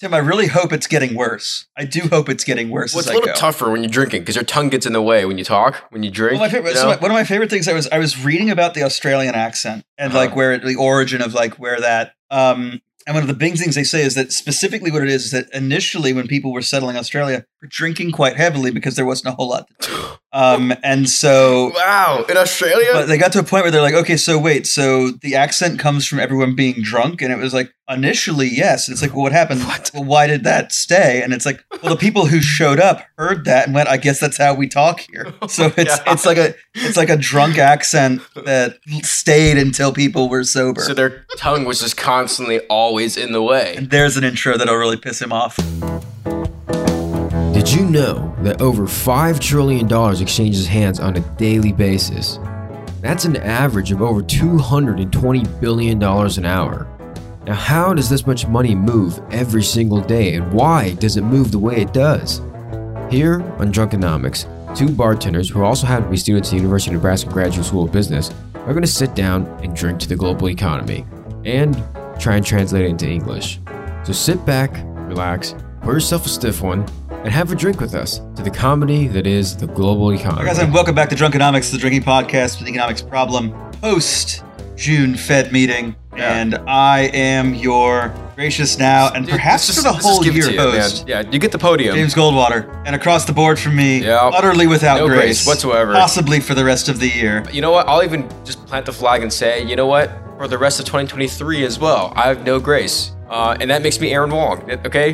Tim, I really hope it's getting worse. I do hope it's getting worse. Well, it's a little tougher when you're drinking because your tongue gets in the way when you talk, when you drink. Well, my favorite, you so my- one of my favorite things I was I was reading about the Australian accent and Uh-huh. like where the origin of like where that um and one of the big things they say is that specifically what it is is that initially when people were settling Australia were drinking quite heavily because there wasn't a whole lot to do. Um and so wow, in Australia? but they got to a point where they're like, okay, so wait, so the accent comes from everyone being drunk, and it was like initially yes. And it's like, well, what happened? What? Well, why did that stay? And it's like, well, the people who showed up heard that and went, I guess that's how we talk here. So it's God. it's like a it's like a drunk accent that stayed until people were sober. so their tongue was just constantly always in the way. and there's an intro that'll really piss him off. Did you know that over $5 trillion exchanges hands on a daily basis? That's an average of over $220 billion an hour. Now, how does this much money move every single day, and why does it move the way it does? Here on Drunkenomics, two bartenders who also happen to be students at the University of Nebraska Graduate School of Business are going to sit down and drink to the global economy and try and translate it into English. So sit back, relax, pour yourself a stiff one, and have a drink with us to the comedy that is the global economy. Hi guys, and welcome back to Drunkenomics, the drinking podcast with economics problem post June Fed meeting. Yeah. And I am your gracious now and Dude, perhaps let's for the whole year to you, man. host. Yeah, you get the podium. James Goldwater, and across the board from me, Yeah. utterly without No grace, grace whatsoever. possibly for the rest of the year. You know what? I'll even just plant the flag and say, you know what? For the rest of 2023 as well, I have no grace. Uh, and that makes me Aaron Wong. Okay?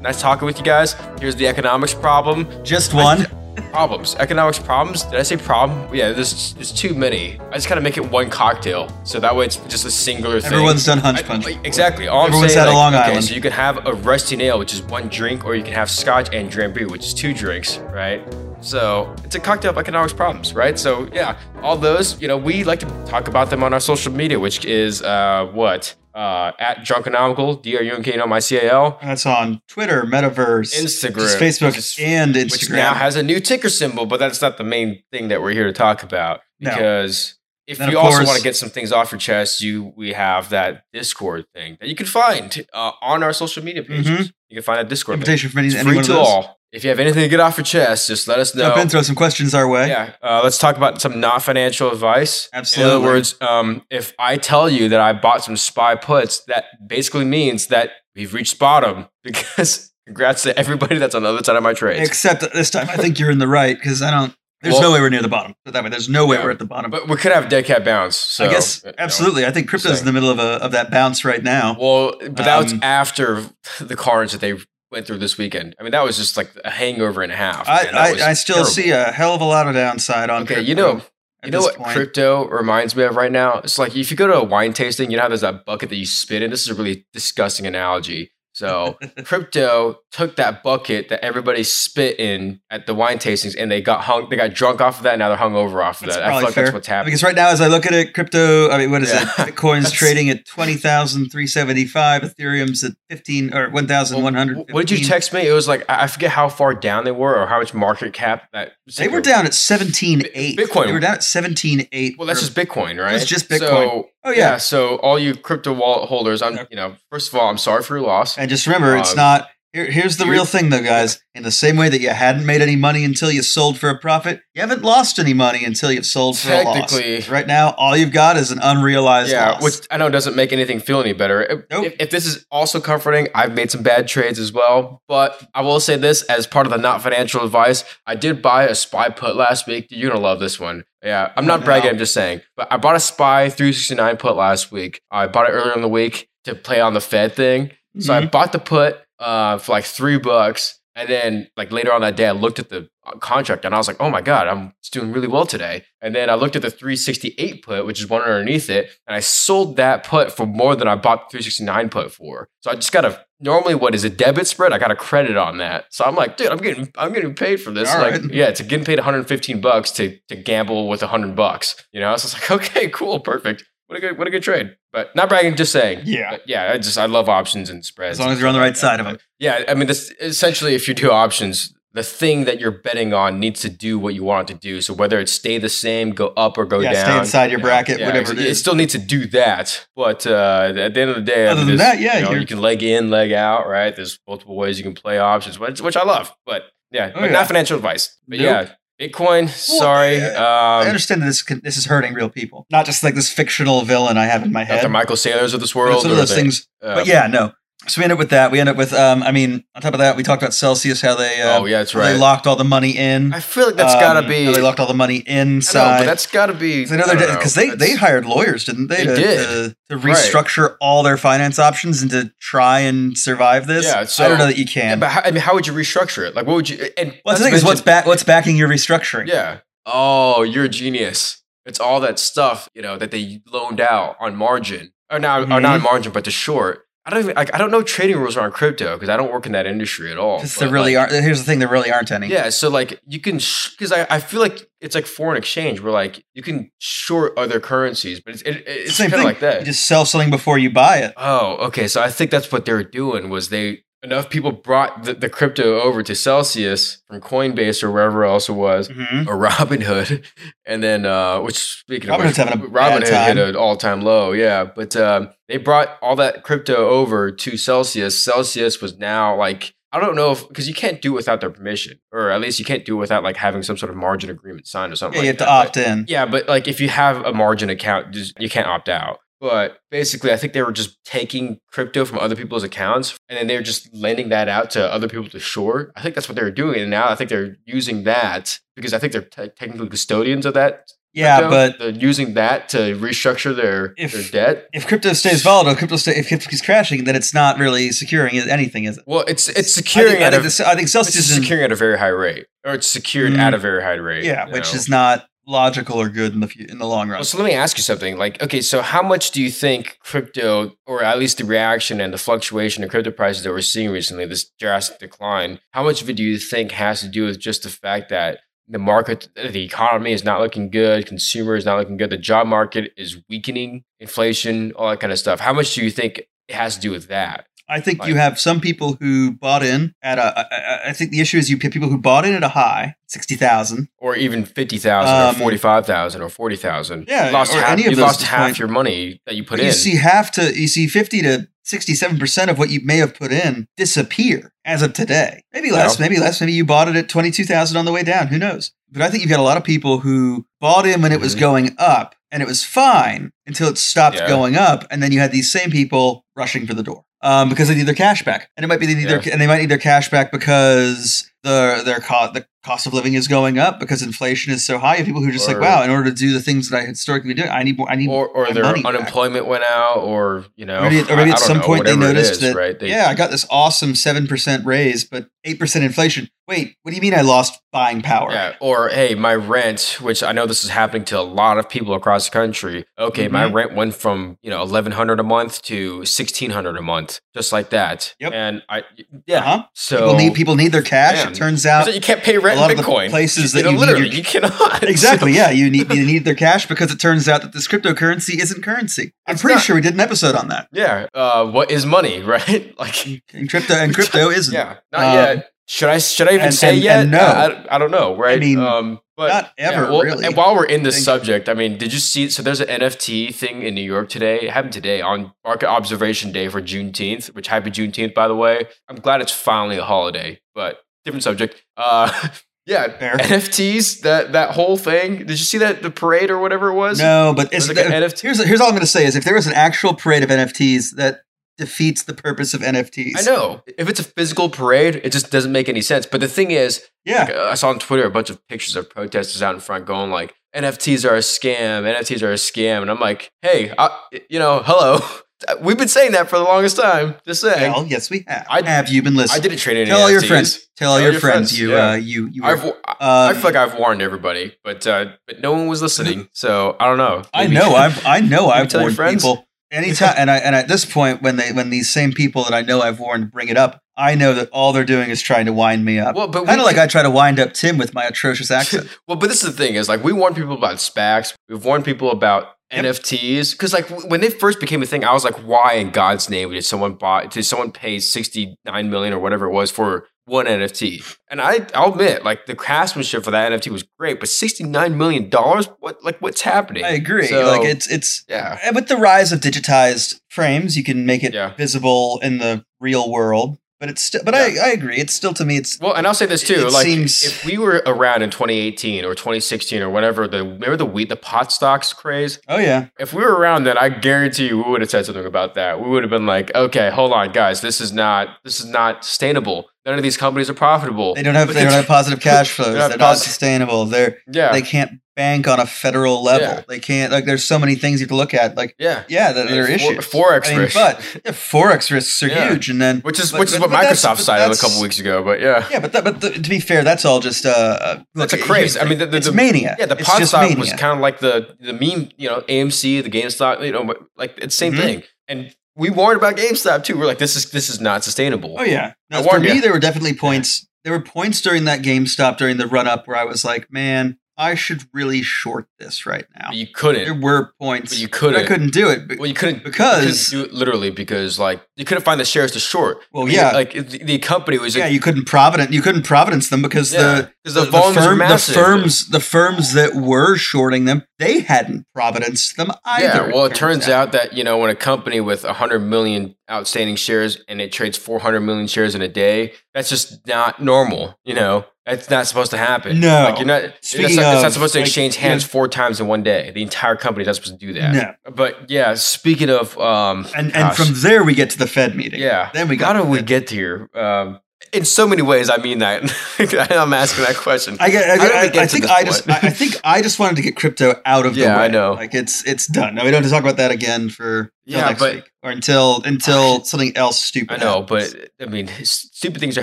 Nice talking with you guys. Here's the economics problem. Just one. Problems. Economics problems. Did I say problem? Yeah, there's, there's too many. I just kind of make it one cocktail. So that way it's just a singular thing. Everyone's done Hunch I- Punch. like, exactly. All Everyone's saying, had a Long okay, Island. So you can have a rusty nail, which is one drink, or you can have scotch and drambuie, which is two drinks, right? So it's a cocktail of economics problems, right? So yeah, all those, you know, we like to talk about them on our social media, which is uh, what uh, at drunkonomical, D R U N K N O M I C A L, That's on Twitter, Metaverse, Instagram, Facebook, is- and Instagram. which now has a new ticker symbol, but that's not the main thing that we're here to talk about No. because. If Then, you also course- want to get some things off your chest, you we have that Discord thing that you can find uh, on our social media pages. Mhm. You can find that Discord. Invitation for any, It's free to all. If you have anything to get off your chest, just let us know. Jump in, throw some questions our way. Yeah, uh, let's talk about some not financial advice. Absolutely. In other words, um, if I tell you that I bought some spy puts, that basically means that we've reached bottom because congrats to everybody that's on the other side of my trade. Except this time, I think you're in the right because I don't. There's Well- no way we're near the bottom. Put that way, there's no way Yeah. we're at the bottom. but we could have dead cat bounce. So, I guess you know. absolutely. I think crypto's in the middle of a of that bounce right now. Well, but that was Um, after the cards that they went through this weekend. I mean, that was just like a hangover and a half. I, man. That was I, I still terrible. see a hell of a lot of downside on. Okay, crypto you know, You know what point. crypto reminds me of right now? It's like if you go to a wine tasting, you know how there's that bucket that you spit in? This is a really disgusting analogy. So crypto took that bucket that everybody spit in at the wine tastings and they got hung they got drunk off of that and now they're hung over off of That's that. I feel like fair. that's what's happening. Because right now, as I look at it, crypto. I mean, what is Yeah. it? Bitcoin's trading at twenty thousand three seventy five. Ethereum's at fifteen or one thousand one hundred. What did you text me? It was like I I forget how far down they were or how much market cap that They were down at seventeen eight. Bitcoin. They were down at seventeen eight. Well, that's just Bitcoin, right? It's just Bitcoin. So, Oh, yeah. So all you crypto wallet holders, I'm you know, first of all, I'm sorry for your loss. And just remember, it's Um, not. Here, here's the real thing, though, guys. In the same way that you hadn't made any money until you sold for a profit, you haven't lost any money until you've sold for a loss. Right now, all you've got is an unrealized Yeah, loss. which I know doesn't make anything feel any better. If, Nope. if, if this is also comforting, I've made some bad trades as well. But I will say this as part of the not financial advice, I did buy a spy put last week. You're gonna love this one. Yeah, I'm not bragging. I'm just saying. But I bought a spy 369 put last week. I bought it earlier in the week to play on the Fed thing. So I Mhm. bought the put uh, for like three bucks. And then, like later on that day, I looked at the contract and I was like, "Oh my god, I'm doing really well today." And then I looked at the 368 put, which is one underneath it, and I sold that put for more than I bought the 369 put for. So I just got a normally what is a debit spread? I got a credit on that. So I'm like, dude, I'm getting I'm getting paid for this. All like, right. yeah, it's getting paid 115 bucks to to gamble with 100 bucks. You know, so it's like, okay, cool, perfect. What a good what a good trade. But not bragging, just saying. Yeah. But yeah, I just I love options and spreads. As long as you're on the right side of it. Yeah, I mean, this essentially, if you do options, the thing that you're betting on needs to do what you want it to do. So whether it stay the same, go up or go Yeah, down, stay inside your bracket, yeah, whatever it it, is. still needs to do that. But uh, at the end of the day, Other than that, yeah, you, know, you're- can leg in, leg out, right? There's multiple ways you can play options, which, which I love. But yeah, Oh, but yeah. not financial advice. But Nope. yeah, Bitcoin. sorry, I um, understand that this can- this is hurting real people, not just like this fictional villain I have in my head. the Michael Saylors of this world. it's one of those things. uh, but yeah, no. So we end up with that. We end up with, um, I mean, on top of that, we talked about Celsius, how they, uh, oh yeah, that's right. they locked all the money in. I feel like that's Um, gotta be. they locked all the money I know, inside. but that's gotta be. 'Cause I know they're because they, they hired lawyers, didn't they? They to, did. To, to Right. restructure all their finance options and to try and survive this. Yeah, so, I don't know that you Yeah, can. but how, I mean, how would you restructure it? Like, what would you? And Well, the to thing is what's back what's backing your restructuring. Yeah. Oh, you're a genius. It's all that stuff, you know, that they loaned out on margin, or not, or not on Mhm. margin, but to short. I don't even, like, I don't know trading rules around crypto because I don't work in that industry at all. Because there really like, aren't. Here's the thing: there really aren't any. Yeah, so like you can, because I, I feel like it's like foreign exchange where like you can short other currencies, but it's it, it's Same kind of thing. like that. You just sell something before you buy it. Oh, okay. So I think that's what they're doing was they enough people brought the, the crypto over to Celsius from Coinbase or wherever else it was, Mhm. or Robinhood, and then uh, which speaking of Robinhood's which, a bad Robinhood hit an all time low, yeah. But um, they brought all that crypto over to Celsius. Celsius was now like. I don't know if because you can't do it without their permission, or at least you can't do it without like having some sort of margin agreement signed or something. Yeah, you like have to that. opt in. Yeah, but like if you have a margin account, you can't opt out. But basically, I think they were just taking crypto from other people's accounts and then they were just lending that out to other people to short. I think that's what they were doing. And now I think they're using that because I think they're te- technically custodians of that. Yeah, crypto. but they're using that to restructure their, If- their debt. if crypto stays volatile, crypto stay, if crypto keeps crashing, then it's not really securing anything, is it? Well, it's it's I securing think, I at think, a, this, I think Celsius is securing at a very high rate, or it's secured Mm. at a very high rate. yeah, which know? is not logical or good in the fu- in the long run. Well, so let me ask you something. Like, okay, so how much do you think crypto, or at least the reaction and the fluctuation in crypto prices that we're seeing recently, this drastic decline, how much of it do you think has to do with just the fact that the market, the economy is not looking good, consumer is not looking good, the job market is weakening, inflation, all that kind of stuff? How much do you think it has to do with that? I think you have some people who bought in at a. I- I- think the issue is you have people who bought in at a high, sixty thousand. Or even 50,000 Um, or 45,000 or 40,000. Yeah, you lost or half, you lost half your money that you put But in. you see half to you see fifty to sixty-seven percent of what you may have put in disappear as of today. Maybe less, Yeah. maybe less. Maybe you bought it at twenty-two thousand on the way down. Who knows? But I think you've got a lot of people who bought in when it was Mhm. going up, and it was fine until it stopped Yeah. going up, and then you had these same people rushing for the door um, because they need their cash back, and it might be they need their and they might need their cash back because the their co- the cost of living is going up because inflation is so high. You have people who are just Or- like, wow, in order to do the things that I historically do, I need more. I need or or their money back. unemployment went out, or you know, Or maybe, or maybe at some know, point they noticed is, that, right? They- yeah, I got this awesome 7% raise, but 8% inflation. Wait, what do you mean I lost buying power? yeah. Or hey, my rent, which I know this is happening to a lot of people across the country. Okay, my Mhm. rent went from you know eleven hundred a month to sixteen hundred a month, just like that. Yep. And I, yeah. Uh-huh. So People need people need their cash. Man. It turns so out you can't pay rent a lot in of the Bitcoin. places you that you literally your- you cannot exactly, yeah, you need you need their cash because it turns out that this cryptocurrency isn't currency. I'm It's pretty not. sure we did an episode on that. Yeah. Uh, what is money, right? Like And crypto and crypto isn't. Yeah, not Um, yet. Should I? Should I even and- say and- yet? and no. I, I don't know. Right? mean, um, but not ever, well, really. And while we're in this subject, I mean, did you see? So there's an NFT thing in New York today. It happened today on Market Observation Day for Juneteenth. Which happy Juneteenth, by the way. I'm glad it's finally a holiday, but different subject. Uh, yeah, Fair. NFTs. That that whole thing. Did you see that the parade or whatever it was? No, but it's like an that- NFT. here's here's all I'm going to say is if there was an actual parade of NFTs that defeats the purpose of NFTs. I know. If it's a physical parade, it just doesn't make any sense. But the thing is, Yeah. Like, uh, I saw on Twitter a bunch of pictures of protesters out in front going like, NFTs are a scam, NFTs are a scam. And I'm like, hey, I, you know, hello. We've been saying that for the longest time. Just saying. Well, yes, we have. I- have you been listening? I didn't trade any Tell all your friends. Tell all your, friends, you yeah. uh you you I've, were, I, I feel like I've warned everybody, but uh, but no one was listening. So I don't know. I know I've I know I've warned friends. people anytime and I and at this point when they when these same people that I know I've warned bring it up, I know that all they're doing is trying to wind me up. Well, but kind of like I try to wind up Tim with my atrocious accent. Well, but this is the thing is like we warn people about SPACs. We've warned people about Yep. NFTs because like when they first became a thing, I was like, why in God's name did someone buy? Did someone pay sixty nine million or whatever it was for one NFT. And I, I'll admit, like the craftsmanship for that NFT was great, but sixty nine million dollars. What, like, what's happening? I agree. So- like it's it's yeah, eh, with the rise of digitized frames, you can make it Yeah. visible in the real world. But it's still. But I, I agree. It's still to me. It's Well, and I'll say this too: It like, seems- if we were around in 2018 or 2016 or whatever, the remember the wheat, the pot stocks craze. oh yeah. If we were around then, I guarantee you, we would have said something about that. We would have been like, "Okay, hold on, guys, this is not this is not sustainable. None of these companies are profitable. They don't have they don't have positive cash flows. They They're don't have not sustainable. They're yeah, they can't bank on a federal level. Yeah. They can't like there's so many things you have to look at. Like yeah, yeah, that there are issues. Forex I mean, risk. but yeah, forex risks are Yeah. huge, and then which is but- which is what Microsoft cited a couple weeks ago. But yeah, Yeah, but that, but the, to be fair, that's all just uh, uh That's a craze. I mean, the- the- it's the- mania. yeah, the just stock mania. was kind of like the the meme, you know, AMC, the GameStop, you know, like it's the same Mhm. thing. And we warned about GameStop too. We're like, this is this is not sustainable. Oh yeah. I No, for warned me, there were definitely points. There were points during that GameStop during the run up where I was like, man, I should really short this right now. But you couldn't. There were points, But you couldn't. I couldn't do it. But, Well, you couldn't Because- you couldn't do it literally because like you couldn't find the shares to short. well, yeah, like the, the company was yeah, like, you couldn't providence. You couldn't providence them because yeah, the the, the, are firm- the firms the firms that were shorting them they hadn't providenced them either. Yeah, well, it turns out that you know when a company with 100 million outstanding shares and it trades 400 million shares in a day, that's just not normal. You know, that's not supposed to happen. No. like you're not. It's Speaking not, it's not supposed to exchange hands four times in one day. The entire company is not supposed to do that. no, But yeah, speaking of, um, and and from there we get to the Fed meeting. yeah, then we how got do we get here? Um, in so many ways, I mean that. I'm asking that question. I get. I, did I, get I think I just. I? Think I just wanted to get crypto out of the way. Yeah, I know. Like it's it's done. Now we don't have to talk about that again for Yeah, next but- week or until until something else stupid. I know, happens. but I mean, stupid things are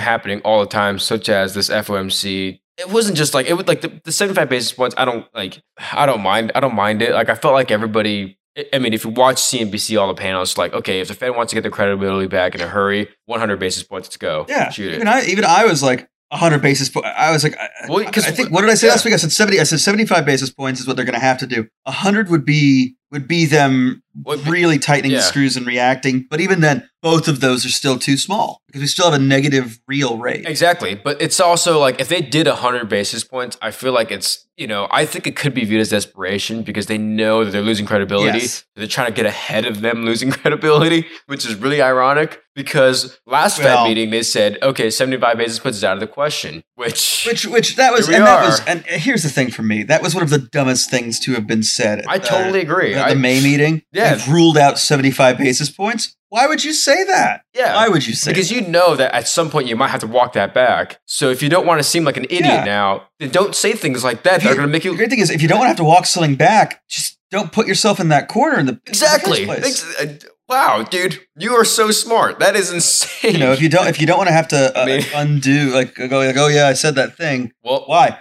happening all the time, such as this FOMC. It wasn't just like it was like the, the 75 basis points. I don't like, I don't mind. I don't mind it. Like, I felt like everybody, I- mean, if you watch CNBC, all the panels, like, okay, if the Fed wants to get their credibility back in a hurry, 100 basis points, let's go. yeah, Shoot it. even I even I was like. 100 basis points. I was like, I, I think, what did I say yeah. last week? I said 70. I said 75 basis points is what they're going to have to do. 100 would be would be them really tightening the screws and reacting. But even then, both of those are still too small because we still have a negative real rate. Exactly. But it's also like if they did 100 basis points, I feel like it's, you know, I think it could be viewed as desperation because they know that they're losing credibility. Yes. They're trying to get ahead of them losing credibility, which is really ironic because last Well- Fed meeting they said, okay, 75 basis points is out of the question, which, Which, which that was, and that are. was, and here's the thing for me. That was one of the dumbest things to have been said. At I the- totally agree. At I, the May meeting, Yeah. they've ruled out 75 basis points. Why would you say that? yeah. Why would you say? because that? you know that at some point you might have to walk that back. So if you don't want to seem like an idiot Yeah. now, then don't say things like that. They're going to make you. the great thing is, if you don't want to have to walk something back, just don't put yourself in that corner in the in the uh, exactly. first place. Ex- Wow, dude, you are so smart. That is insane. You know, if you don't, if you don't want to have to uh, I mean- undo, like go, like, oh yeah, I said that thing. well, Why?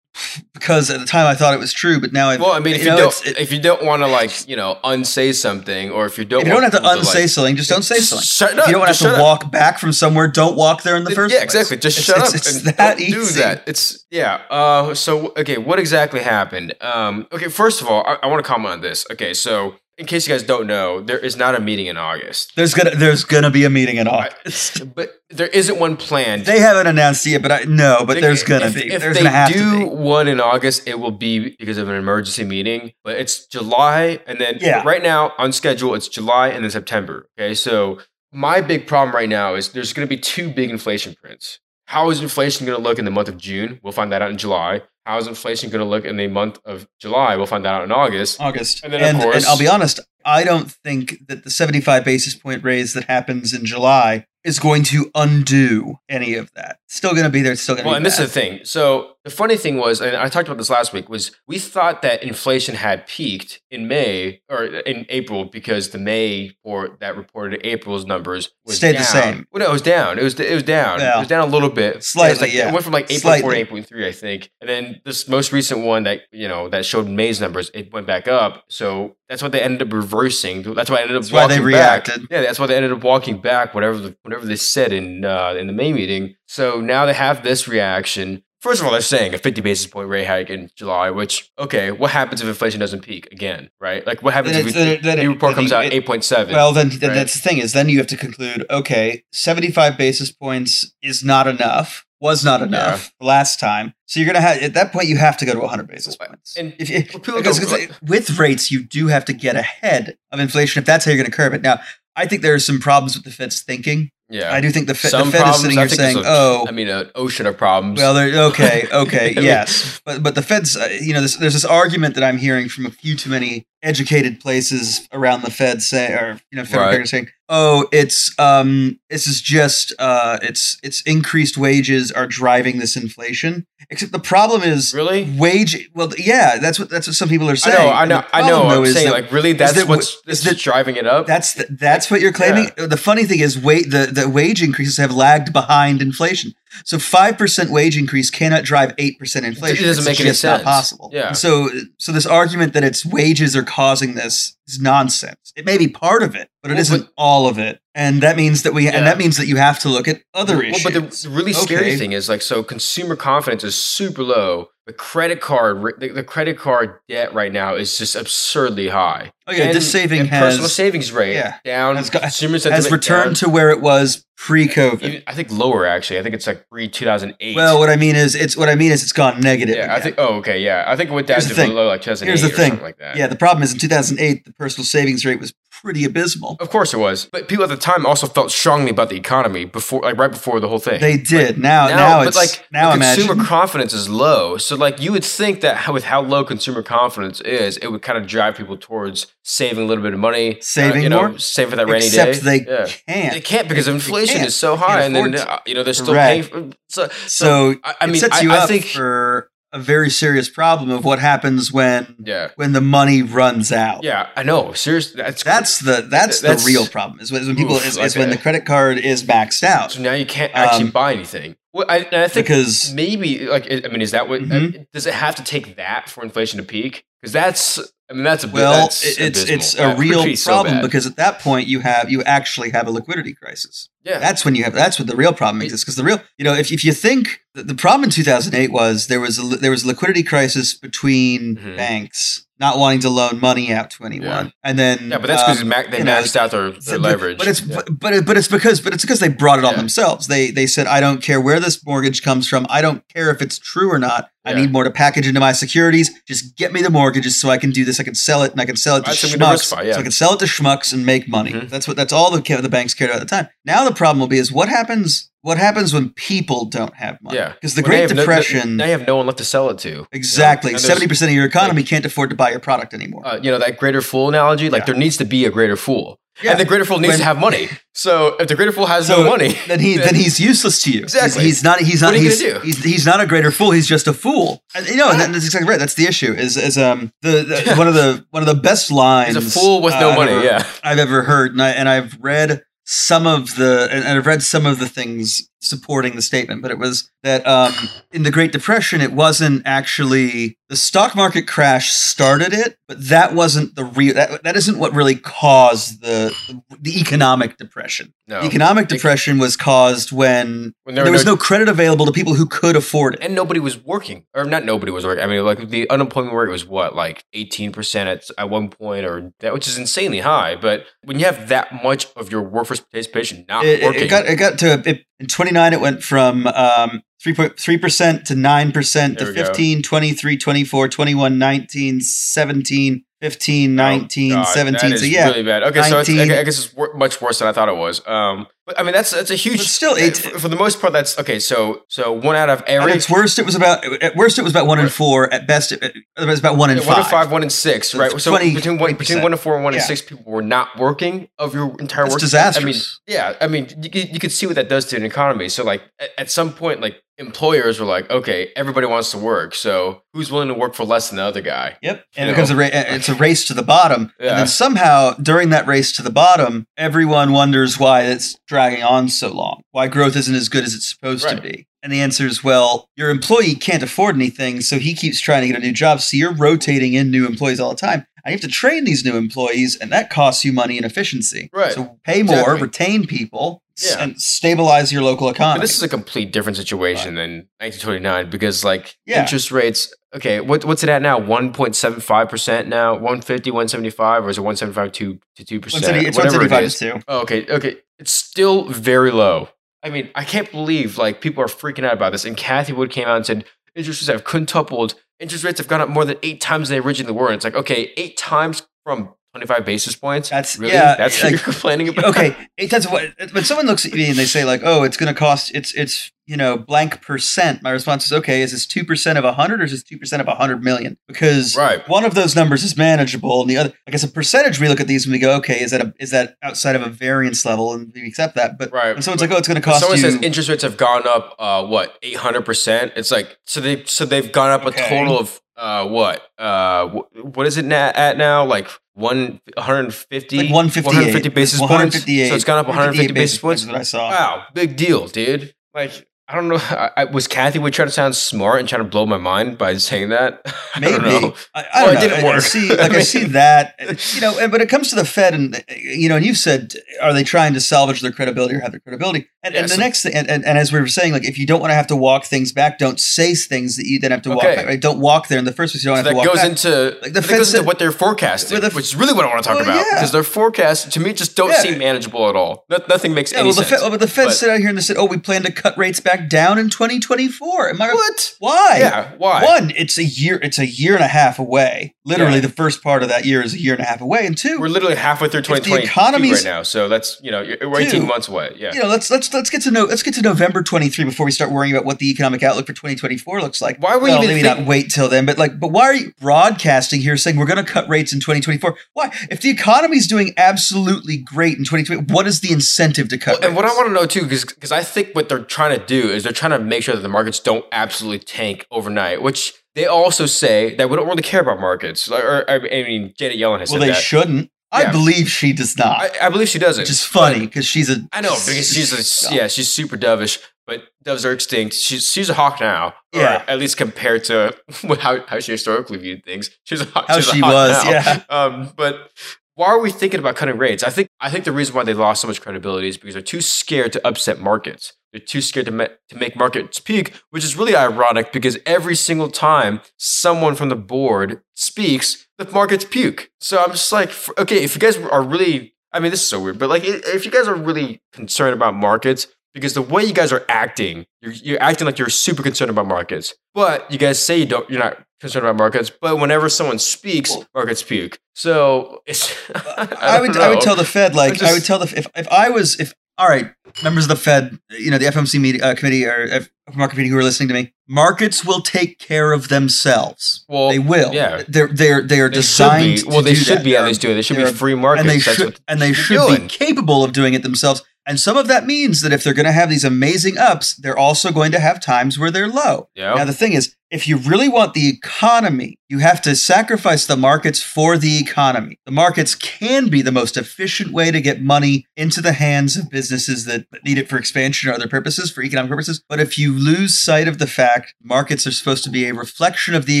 Because at the time I thought it was true, but now I. Well, I mean, if you, know, don't, it- if you don't want to like, you know, unsay something, or if you don't, if you don't want have to unsay like- something, just don't say something. Shut If up. you don't want to have to up. walk back from somewhere, don't walk there in the first yeah, place. exactly. Just It's- shut it's- up it's and that don't do easy. that. It's yeah. Uh, so okay, what exactly happened? Um, okay, first of all, I, I want to comment on this. Okay, so in case you guys don't know, there is not a meeting in August, There's gonna there's gonna be a meeting in August. but there isn't one planned. They haven't announced it yet, but I no, but They- there's gonna if, be. If there's they gonna have do to be. one in August, it will be because of an emergency meeting. But it's July, and then Yeah. right now on schedule, it's July and then September. Okay, so my big problem right now is there's to be two big inflation prints. How is inflation going to look in the month of June? We'll find that out in July. How is inflation going to look in the month of July? We'll find that out in August. August. And then, and, course- and I'll be honest, I don't think that the 75 basis point raise that happens in July is going to undo any of that. It's still going to be there. It's still going to Well, be and this bad. is the thing. So the funny thing was, and I talked about this last week, was we thought that inflation had peaked in May or in April because the May or that reported April's numbers was Stayed the same. Well, no, it was down. It was it was down. Yeah. It was down a little bit. Slightly, It, was like- yeah. it went from like eight point four to eight point three, I think. And then this most recent one that you know that showed May's numbers, it went back up. So that's what they ended up reversing. That's why I ended up That's why they walking back. reacted. Yeah, that's why they ended up walking back whatever the, whatever they said in uh, in the May meeting. So now they have this reaction. First of all, they're saying a 50 basis point rate hike in July, which okay, what happens if inflation doesn't peak again, right? Like what happens Then if we, then the it- report then comes it- out it- 8.7? Well, then, right? that's the thing is then you have to conclude, okay, 75 basis points is not enough. was not enough last time. So you're gonna have at that point you have to go to 100 basis points. And if you, people because, go- because with rates, you do have to get ahead of inflation if that's how you're going to curb it. Now, I think there are some problems with the Fed's thinking. Yeah. I do think the, Fed, the Fed is sitting here saying, a- "Oh, I mean, an ocean of problems. well, they're okay, okay, mean- yes." But but the Fed's, uh, you know, this, there's this argument that I'm hearing from a few too many educated places around the Fed say, or you know, federal Right. saying, "Oh, it's um, this is just uh, it's it's increased wages are driving this inflation." Except the problem is really? wage. Well, yeah, that's what that's what some people are saying. I know, I know, I know. I'm saying, that- like, really, that's that- what's is this that- is driving it up. that's the, that's what you're claiming. The funny thing is, wait, the, the wage increases have lagged behind inflation. So five percent wage increase cannot drive eight percent inflation. It doesn't It's make any just not possible. Yeah. So so this argument that it's wages are causing this is nonsense. It may be part of it, but it Well, isn't but- all of it. And that means that we Yeah. and that means that you have to look at other Well, issues. but the really scary Okay. thing is like, so consumer confidence is super low. The credit card, the, the credit card debt right now is just absurdly high. Oh, yeah, this saving and has- personal savings rate yeah, down. has got- has returned down. to where it was pre-COVID. Even- I think lower actually. I think it's like pre two thousand eight. well, what I mean is, it's what I mean is, it's gone negative. yeah, I think. Oh, okay, yeah. I think it went down Here's to the thing. below like two thousand eight Here's the or thing. something like that. Yeah, the problem is in 2008, the personal savings rate was pretty abysmal. Of course it was, but people at the time also felt strongly about the economy before, like right before the whole thing. They did. Like, now, now, but it's like now the imagine. consumer confidence is low. So like you would think that with how low consumer confidence is, it would kind of drive people towards saving a little bit of money, uh, Saving you know, more? save for that rainy except day. Except they Yeah. can't. They can't because inflation is so high, and then uh, you know they're still Correct. paying. For, so, so I, I it mean, I, I think for a very serious problem of what happens when yeah, when the money runs out. yeah, I know. Seriously, that's That's the that's, That's- the real problem. Is when, is when people Oof, is, is when the credit card is maxed out. so now you can't actually Um, buy anything. Well, I, I think Because maybe like I mean, is that what Mhm. does it have to take that for inflation to peak? Because that's I mean that's a bit- well, that's it's abysmal. it's a would real be so problem because at that point you have you actually have a liquidity crisis. yeah, That's when you have that's what the real problem exists because the real you know if if you think the, problem in 2008 was there was a there was a liquidity crisis between Mhm. banks not wanting to loan money out to anyone Yeah. and then yeah, but that's because um, they you know, maxed out their, their So, but- leverage. But it's Yeah. but, but it, but it's because but it's because they brought it on Yeah. themselves. They they said I don't care where this mortgage comes from. I don't care if it's true or not. I need more to package into my securities. Just get me the mortgages so I can do this. I can sell it and I can sell it to Right, schmucks. diversify, yeah. So I can sell it to schmucks and make money. Mhm. That's what that's all the the banks cared about at the time. Now the problem will be is what happens what happens when people don't have money? yeah, Because the they Great no- Depression now you have no one left to sell it to. exactly You know? Seventy percent of your economy can't afford to buy your product anymore. Uh, you know that greater fool analogy. Like Yeah. there needs to be a greater fool, Yeah. and the greater fool needs When- to have money. So if the greater fool has So no money, then he then he's useless to you. Exactly. He's, he's not. He's What not. are you He's, do? he's he's not a greater fool. He's just a fool. And, you know, and that- that's exactly right. That's the issue. Is is um the, the one of the one of the best lines. he's a fool with no uh, I've money. ever- yeah, I've ever heard, and I and I've read some of the and I've read some of the things supporting the statement, but it was that um, in the Great Depression, it wasn't actually the stock market crash started it, but that wasn't the real. That, that isn't what really caused the the economic depression. no. The economic depression was caused when when there, were was no credit available to people who could afford it. and nobody was working, or not nobody was working. I mean, like the unemployment rate was what, like eighteen percent at at one point, or that, which is insanely high. But when you have that much of your workforce participation not It, working, it got it got to it, in 29 it went from um 3.3% to 9% to There we go. 15 23 24 21 19 17 15 19 Oh, God, 17 that so yeah really bad. Okay, so it's, 19. I guess it's wor- much worse than I thought it was. Um, but I mean, that's that's a huge. But still, uh, it- for, for the most part, that's okay. So so one out of at every its worst it was about at worst it was about 1 in 4 at best it, it was about 1 in Yeah, 5 one in five, one in six, So right? So 20 between one, between one and four and one and Yeah. six people were not working of your entire It's work. disastrous. I mean, yeah, I mean, you, could- you could see what that does to an economy. So, like, at, at some point, like employers were like, okay, everybody wants to work, so who's willing to work for less than the other guy? Yep, and You it becomes a ra- it's a race to the bottom, Yeah. and then somehow during that race to the bottom, everyone wonders why it's dragging on so long, why growth isn't as good as it's supposed to be. And the answer is, well, your employee can't afford anything, so he keeps trying to get a new job. So you're rotating in new employees all the time. I have to train these new employees, and that costs you money and efficiency. Right. So pay more, Exactly. retain people, Yeah. and stabilize your local But economy. this is a complete different situation than 1929 because, like, Yeah. interest rates. Okay, what, what's it at now? 1.75 percent now. 150, 175, or is it 175 to to two percent? 170 it's 175 to 2. Oh, okay, okay. It's still very low. I I mean, I can't believe like people are freaking out about this. And Cathie Wood came out and said interest rates have quintupled. Interest rates have gone up more than eight times they originally were. And it's like, okay, eight times from 25 basis points. That's- really yeah, That's what like- you're complaining about. okay, it, that's what. When someone looks at me and they say like, "Oh, it's going to cost," it's it's you know blank percent. My response is, "Okay, is this two percent of a hundred or is this two percent of a hundred million? Because Right. one of those numbers is manageable, and the other, like as a percentage, we look at these and we go, "Okay, is that a, is that outside of a variance level?" And we accept that. But Right. when someone's like, "Oh, it's going to cost someone you," says interest rates have gone up, uh, what eight hundred percent? It's like so they so they've gone up Okay. a total of uh, what uh, what is it na- at now? Like one hundred and fifty, like one fifty 150 basis points. So it's gone up 150 basis points. Is what I saw. Wow, big deal, dude. Like I don't know. I, I, was Cathie Wood try to sound smart and trying to blow my mind by saying that? I Maybe don't know. I, I Well, don't it know. didn't I- I work. see, like I mean- see that, you know. And, but it comes to the Fed, and you know, and you said, are they trying to salvage their credibility or have their credibility? And, Yeah, and the next thing, and, and, and as we were saying, like if you don't want to have to walk things back, don't say things that you then have to walk Okay. back. Right? Don't walk there in the first place. You don't So have that to walk goes back. into Like the that Fed goes into what they're forecasting, the- which is really what I want to talk Well, about yeah. because their forecasts to me just don't Yeah. seem manageable at all. No, nothing makes yeah, any well, the sense. Fed, but the Fed But- sit out here and they said, "Oh, we plan to cut rates back down in 2024." Am I what? Why? Yeah, why? One, it's a year. It's a year and a half away. Literally, Yeah. the first part of that year is a year and a half away. And two, We're literally halfway through the 2020 economy's- right now, so that's you know we're 18 Dude, months away. Yeah, you know, let's let's let's get to know let's get to November 23 before we start worrying about what the economic outlook for 2024 looks like. Why you well, maybe think- not wait till then, but like, but why are you broadcasting here saying we're going to cut rates in 2024? Why, if the economy is doing absolutely great in 2020, what is the incentive to cut? and what I want to know too, because because I think what they're trying to do is they're trying to make sure that the markets don't absolutely tank overnight, which they also say that we don't really care about markets. Or, I mean, Janet Yellen has well, said they that. shouldn't. I Yeah. believe she does not, I, I believe she doesn't. which is funny because she's a. I know because she's a yeah, she's super dovish, but doves are extinct. She's she's a hawk now, Yeah. at least compared to how how she historically viewed things. She's a hawk. How she's she was, now. yeah. Um, but why are we thinking about cutting rates? I think I think the reason why they lost so much credibility is because they're too scared to upset markets. They're too scared to, to make markets peak, which is really ironic because every single time someone from the board speaks, the markets puke. So I'm just like, okay, if you guys are really, I mean, this is so weird, but like, if you guys are really concerned about markets, because the way you guys are acting, you're, you're acting like you're super concerned about markets, but you guys say you don't, you're not concerned about markets, but whenever someone speaks, Well- markets puke. So it's, I would don't I would tell the Fed like I, just- would tell the if if I was if all right members of the Fed you know the FOMC media, uh, committee or F- market committee who are listening to me markets will take care of themselves Well, they will yeah. they're they're they are They designed be. to Well, they should that. be at least doing. it. They should be they're- free markets. and they That's should and they should should be be capable of doing it themselves and some of that means that if they're going to have these amazing ups they're also going to have times where they're low. Yeah. now the thing is if you really want the economy you have to sacrifice the markets for the economy. The markets can be the most efficient way to get money into the hands of businesses that need it for expansion or other purposes for economic purposes. But if you lose sight of the fact markets are supposed to be a reflection of the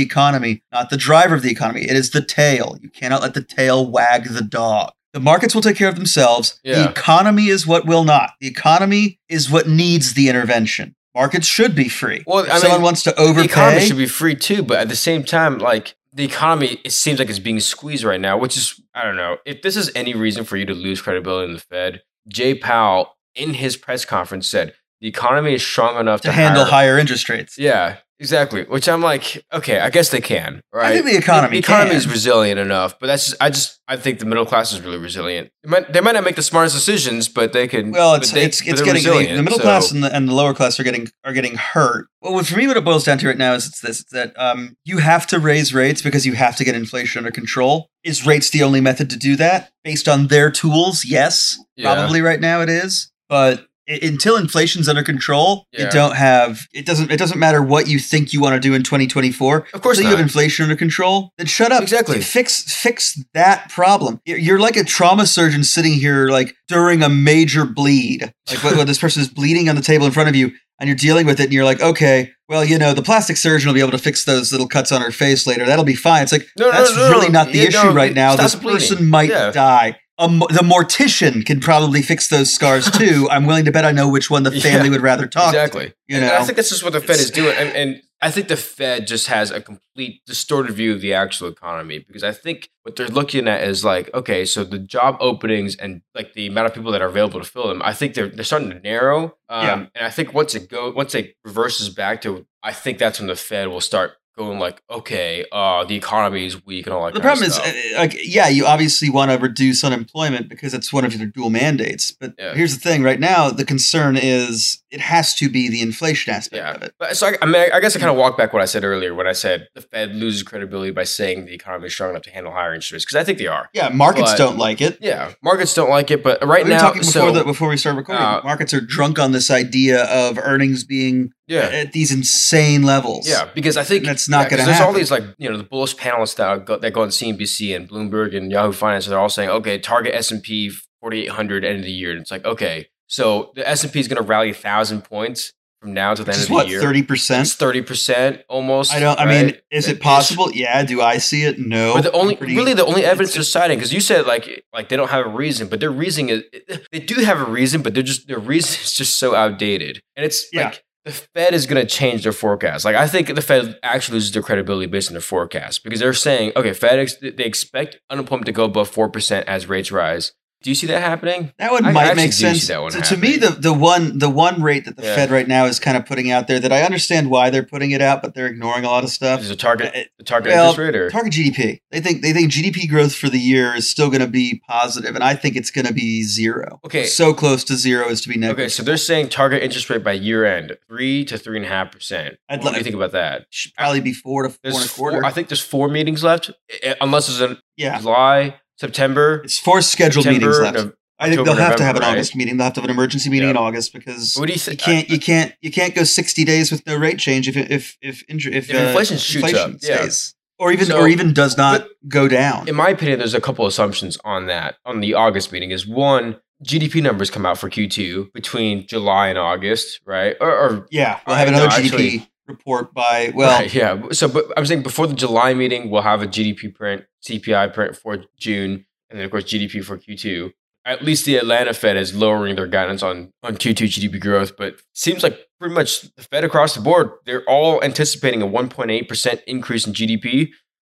economy not the driver of the economy it is the tail. You cannot let the tail wag the dog the markets will take care of themselves. The economy is what will not. The economy is what needs the intervention. Markets should be free. Well, If I someone mean, wants to overpay. the economy should be free too, but at the same time, like the economy, it seems like it's being squeezed right now, which is I don't know. If this is any reason for you to lose credibility in the Fed, Jay Powell in his press conference said the economy is strong enough to, to handle hire- higher interest rates. Yeah, exactly. Which I'm like, okay, I guess they can. Right? think the economy the, economy is resilient enough, but that's just, I just I think the middle class is really resilient. They might, they might not make the smartest decisions, but they can. Well, it's they, it's it's getting the, the middle so- class and the, and the lower class are getting are getting hurt. Well, for me, what it boils down to right now is it's this: it's that um, you have to raise rates because you have to get inflation under control. Is rates the only method to do that based on their tools? Yes, Yeah. probably right now it is, but. Until inflation's under control, Yeah. you don't have it doesn't it doesn't matter what you think you want to do in 2024. Of course you have inflation under control, then shut up. Exactly. Fix fix that problem. You're, like a trauma surgeon sitting here like during a major bleed. Like when, when this person is bleeding on the table in front of you and you're dealing with it and you're like, okay, well, you know, the plastic surgeon will be able to fix those little cuts on her face later. That'll be fine. It's like No, that's no, no. really not the issue right now. This bleeding. person might Yeah. die. Um, the mortician can probably fix those scars too. I'm willing to bet I know which one the Yeah, family would rather talk. to, exactly. you And know, I think that's just what the Fed It's- is doing, and, and I think the Fed just has a complete distorted view of the actual economy because I think what they're looking at is like, okay, so the job openings and like the amount of people that are available to fill them, I think they're they're starting to narrow. Um, Yeah. And I think once it go, once it reverses back to, I think that's when the Fed will start going like, okay, uh, the economy is weak and all that. the kind of problem is, uh, like, yeah, you obviously want to reduce unemployment because it's one of your dual mandates. But Yeah. here's the thing: right now, the concern is it has to be the inflation aspect Yeah. of it. But so I, I mean, I guess I kind of walk back what I said earlier when I said the Fed loses credibility by saying the economy is strong enough to handle higher interest rates because I think they are. Yeah, markets But- don't like it. Yeah, markets don't like it, but right we were now, talking before so, the, before we start recording. uh, markets are drunk on this idea of earnings being yeah, at these insane levels. yeah, because I think And that's not yeah, 'cause gonna happen. There's all these like you know the bullish panelists that go, that go on CNBC and Bloomberg and Yahoo Finance. They're all saying, okay, target S and P 4,800 end of the year. And it's like, okay, so the S and P is going to rally a thousand points from now to the which end of the what year. thirty percent. Thirty percent almost. I don't. I mean, is it possible? Yeah. Do I see it? No. But the only, pretty- really, the only evidence they're citing, because you said like, like they don't have a reason, but their reason is they do have a reason, but they're just their reason is just so outdated, and it's Yeah. like the Fed is going to change their forecast. Like I think the Fed actually loses their credibility based on their forecast because they're saying, okay, Fed ex- they expect unemployment to go above four percent as rates rise. Do you see that happening? That one I might actually make sense. that one So to me, the the one the one rate that the Yeah. Fed right now is kind of putting out there that I understand why they're putting it out, but they're ignoring a lot of stuff. Is a target Uh, the target well, interest rate or Target GDP. They think they think GDP growth for the year is still going to be positive, and I think it's going to be zero. Okay. so close to zero as to be negative. okay? So they're saying target interest rate by year end three to three and a half percent. I'd What do you think about that? Should probably be four to four and a four, quarter. I think there's four meetings left, eh, unless there's a yeah, July, September. it's four scheduled September, meetings left. Nov- I think October, they'll have to have an right? August meeting. They'll have to have an emergency meeting Yeah. in August because What do you you can't you can't you can't go 60 days with no rate change if if if if, If uh, inflation shoots up, yeah. stays. or even So- or even does not go down. in my opinion, there's a couple assumptions on that on the August meeting. Is one GDP numbers come out for Q2 between July and August, right? Or, or yeah, we'll have another no, GDP actually- report by well, right, yeah. So, but I'm saying before the July meeting, we'll have a GDP print, CPI print for June, and then of course GDP for Q2. At least the Atlanta Fed is lowering their guidance on on Q2 GDP growth, but seems like pretty much the Fed across the board, they're all anticipating a 1.8 percent increase in GDP.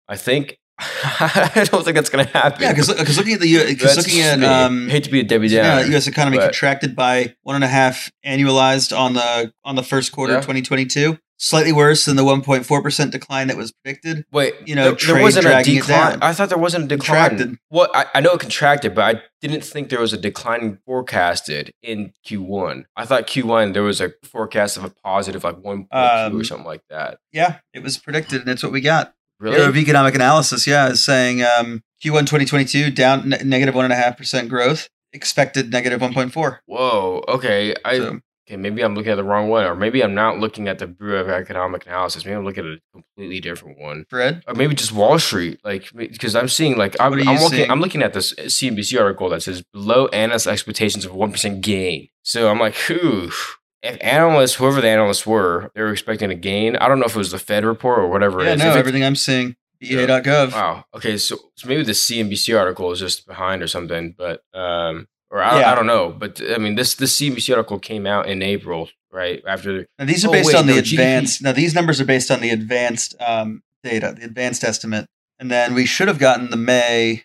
I think. I don't think that's going to happen. yeah, because because looking at the because looking at me. um, hate to be a Debbie yeah, U.S. economy but- contracted by one and a half annualized on the on the first quarter Yeah. of 2022, slightly worse than the 1.4 percent decline that was predicted. Wait, you know, there, there wasn't a decline. I thought there wasn't a decline. Contracted. Well, I, I know it contracted, but I didn't think there was a decline forecasted in Q1. I thought Q1 there was a forecast of a positive like 1.2 Um, or something like that. Yeah, it was predicted, and it's what we got. Really? Of Economic Analysis, yeah, is saying um, Q1 2022 down ne- negative one and a half percent growth, expected negative 1.4. Whoa. Okay. I So, okay. Maybe I'm looking at the wrong one, or maybe I'm not looking at the Bureau of Economic Analysis. Maybe I'm looking at a completely different one. Fred, or maybe just Wall Street, like because I'm seeing like I'm, What are you I'm looking? I'm looking at this CNBC article that says below analyst expectations of one percent gain. So I'm like, whew. If analysts, whoever the analysts were, they were expecting a gain. I don't know if it was the Fed report or whatever yeah, it is. no, everything I'm seeing, EA.gov. wow. Okay, so, so maybe the CNBC article is just behind or something, but um, or I, Yeah. I don't know. But I mean, this this CNBC article came out in April, right after. Now, these are Oh, based wait, on the no, advanced. Now, these numbers are based on the advanced um, data, the advanced estimate, and then we should have gotten the May.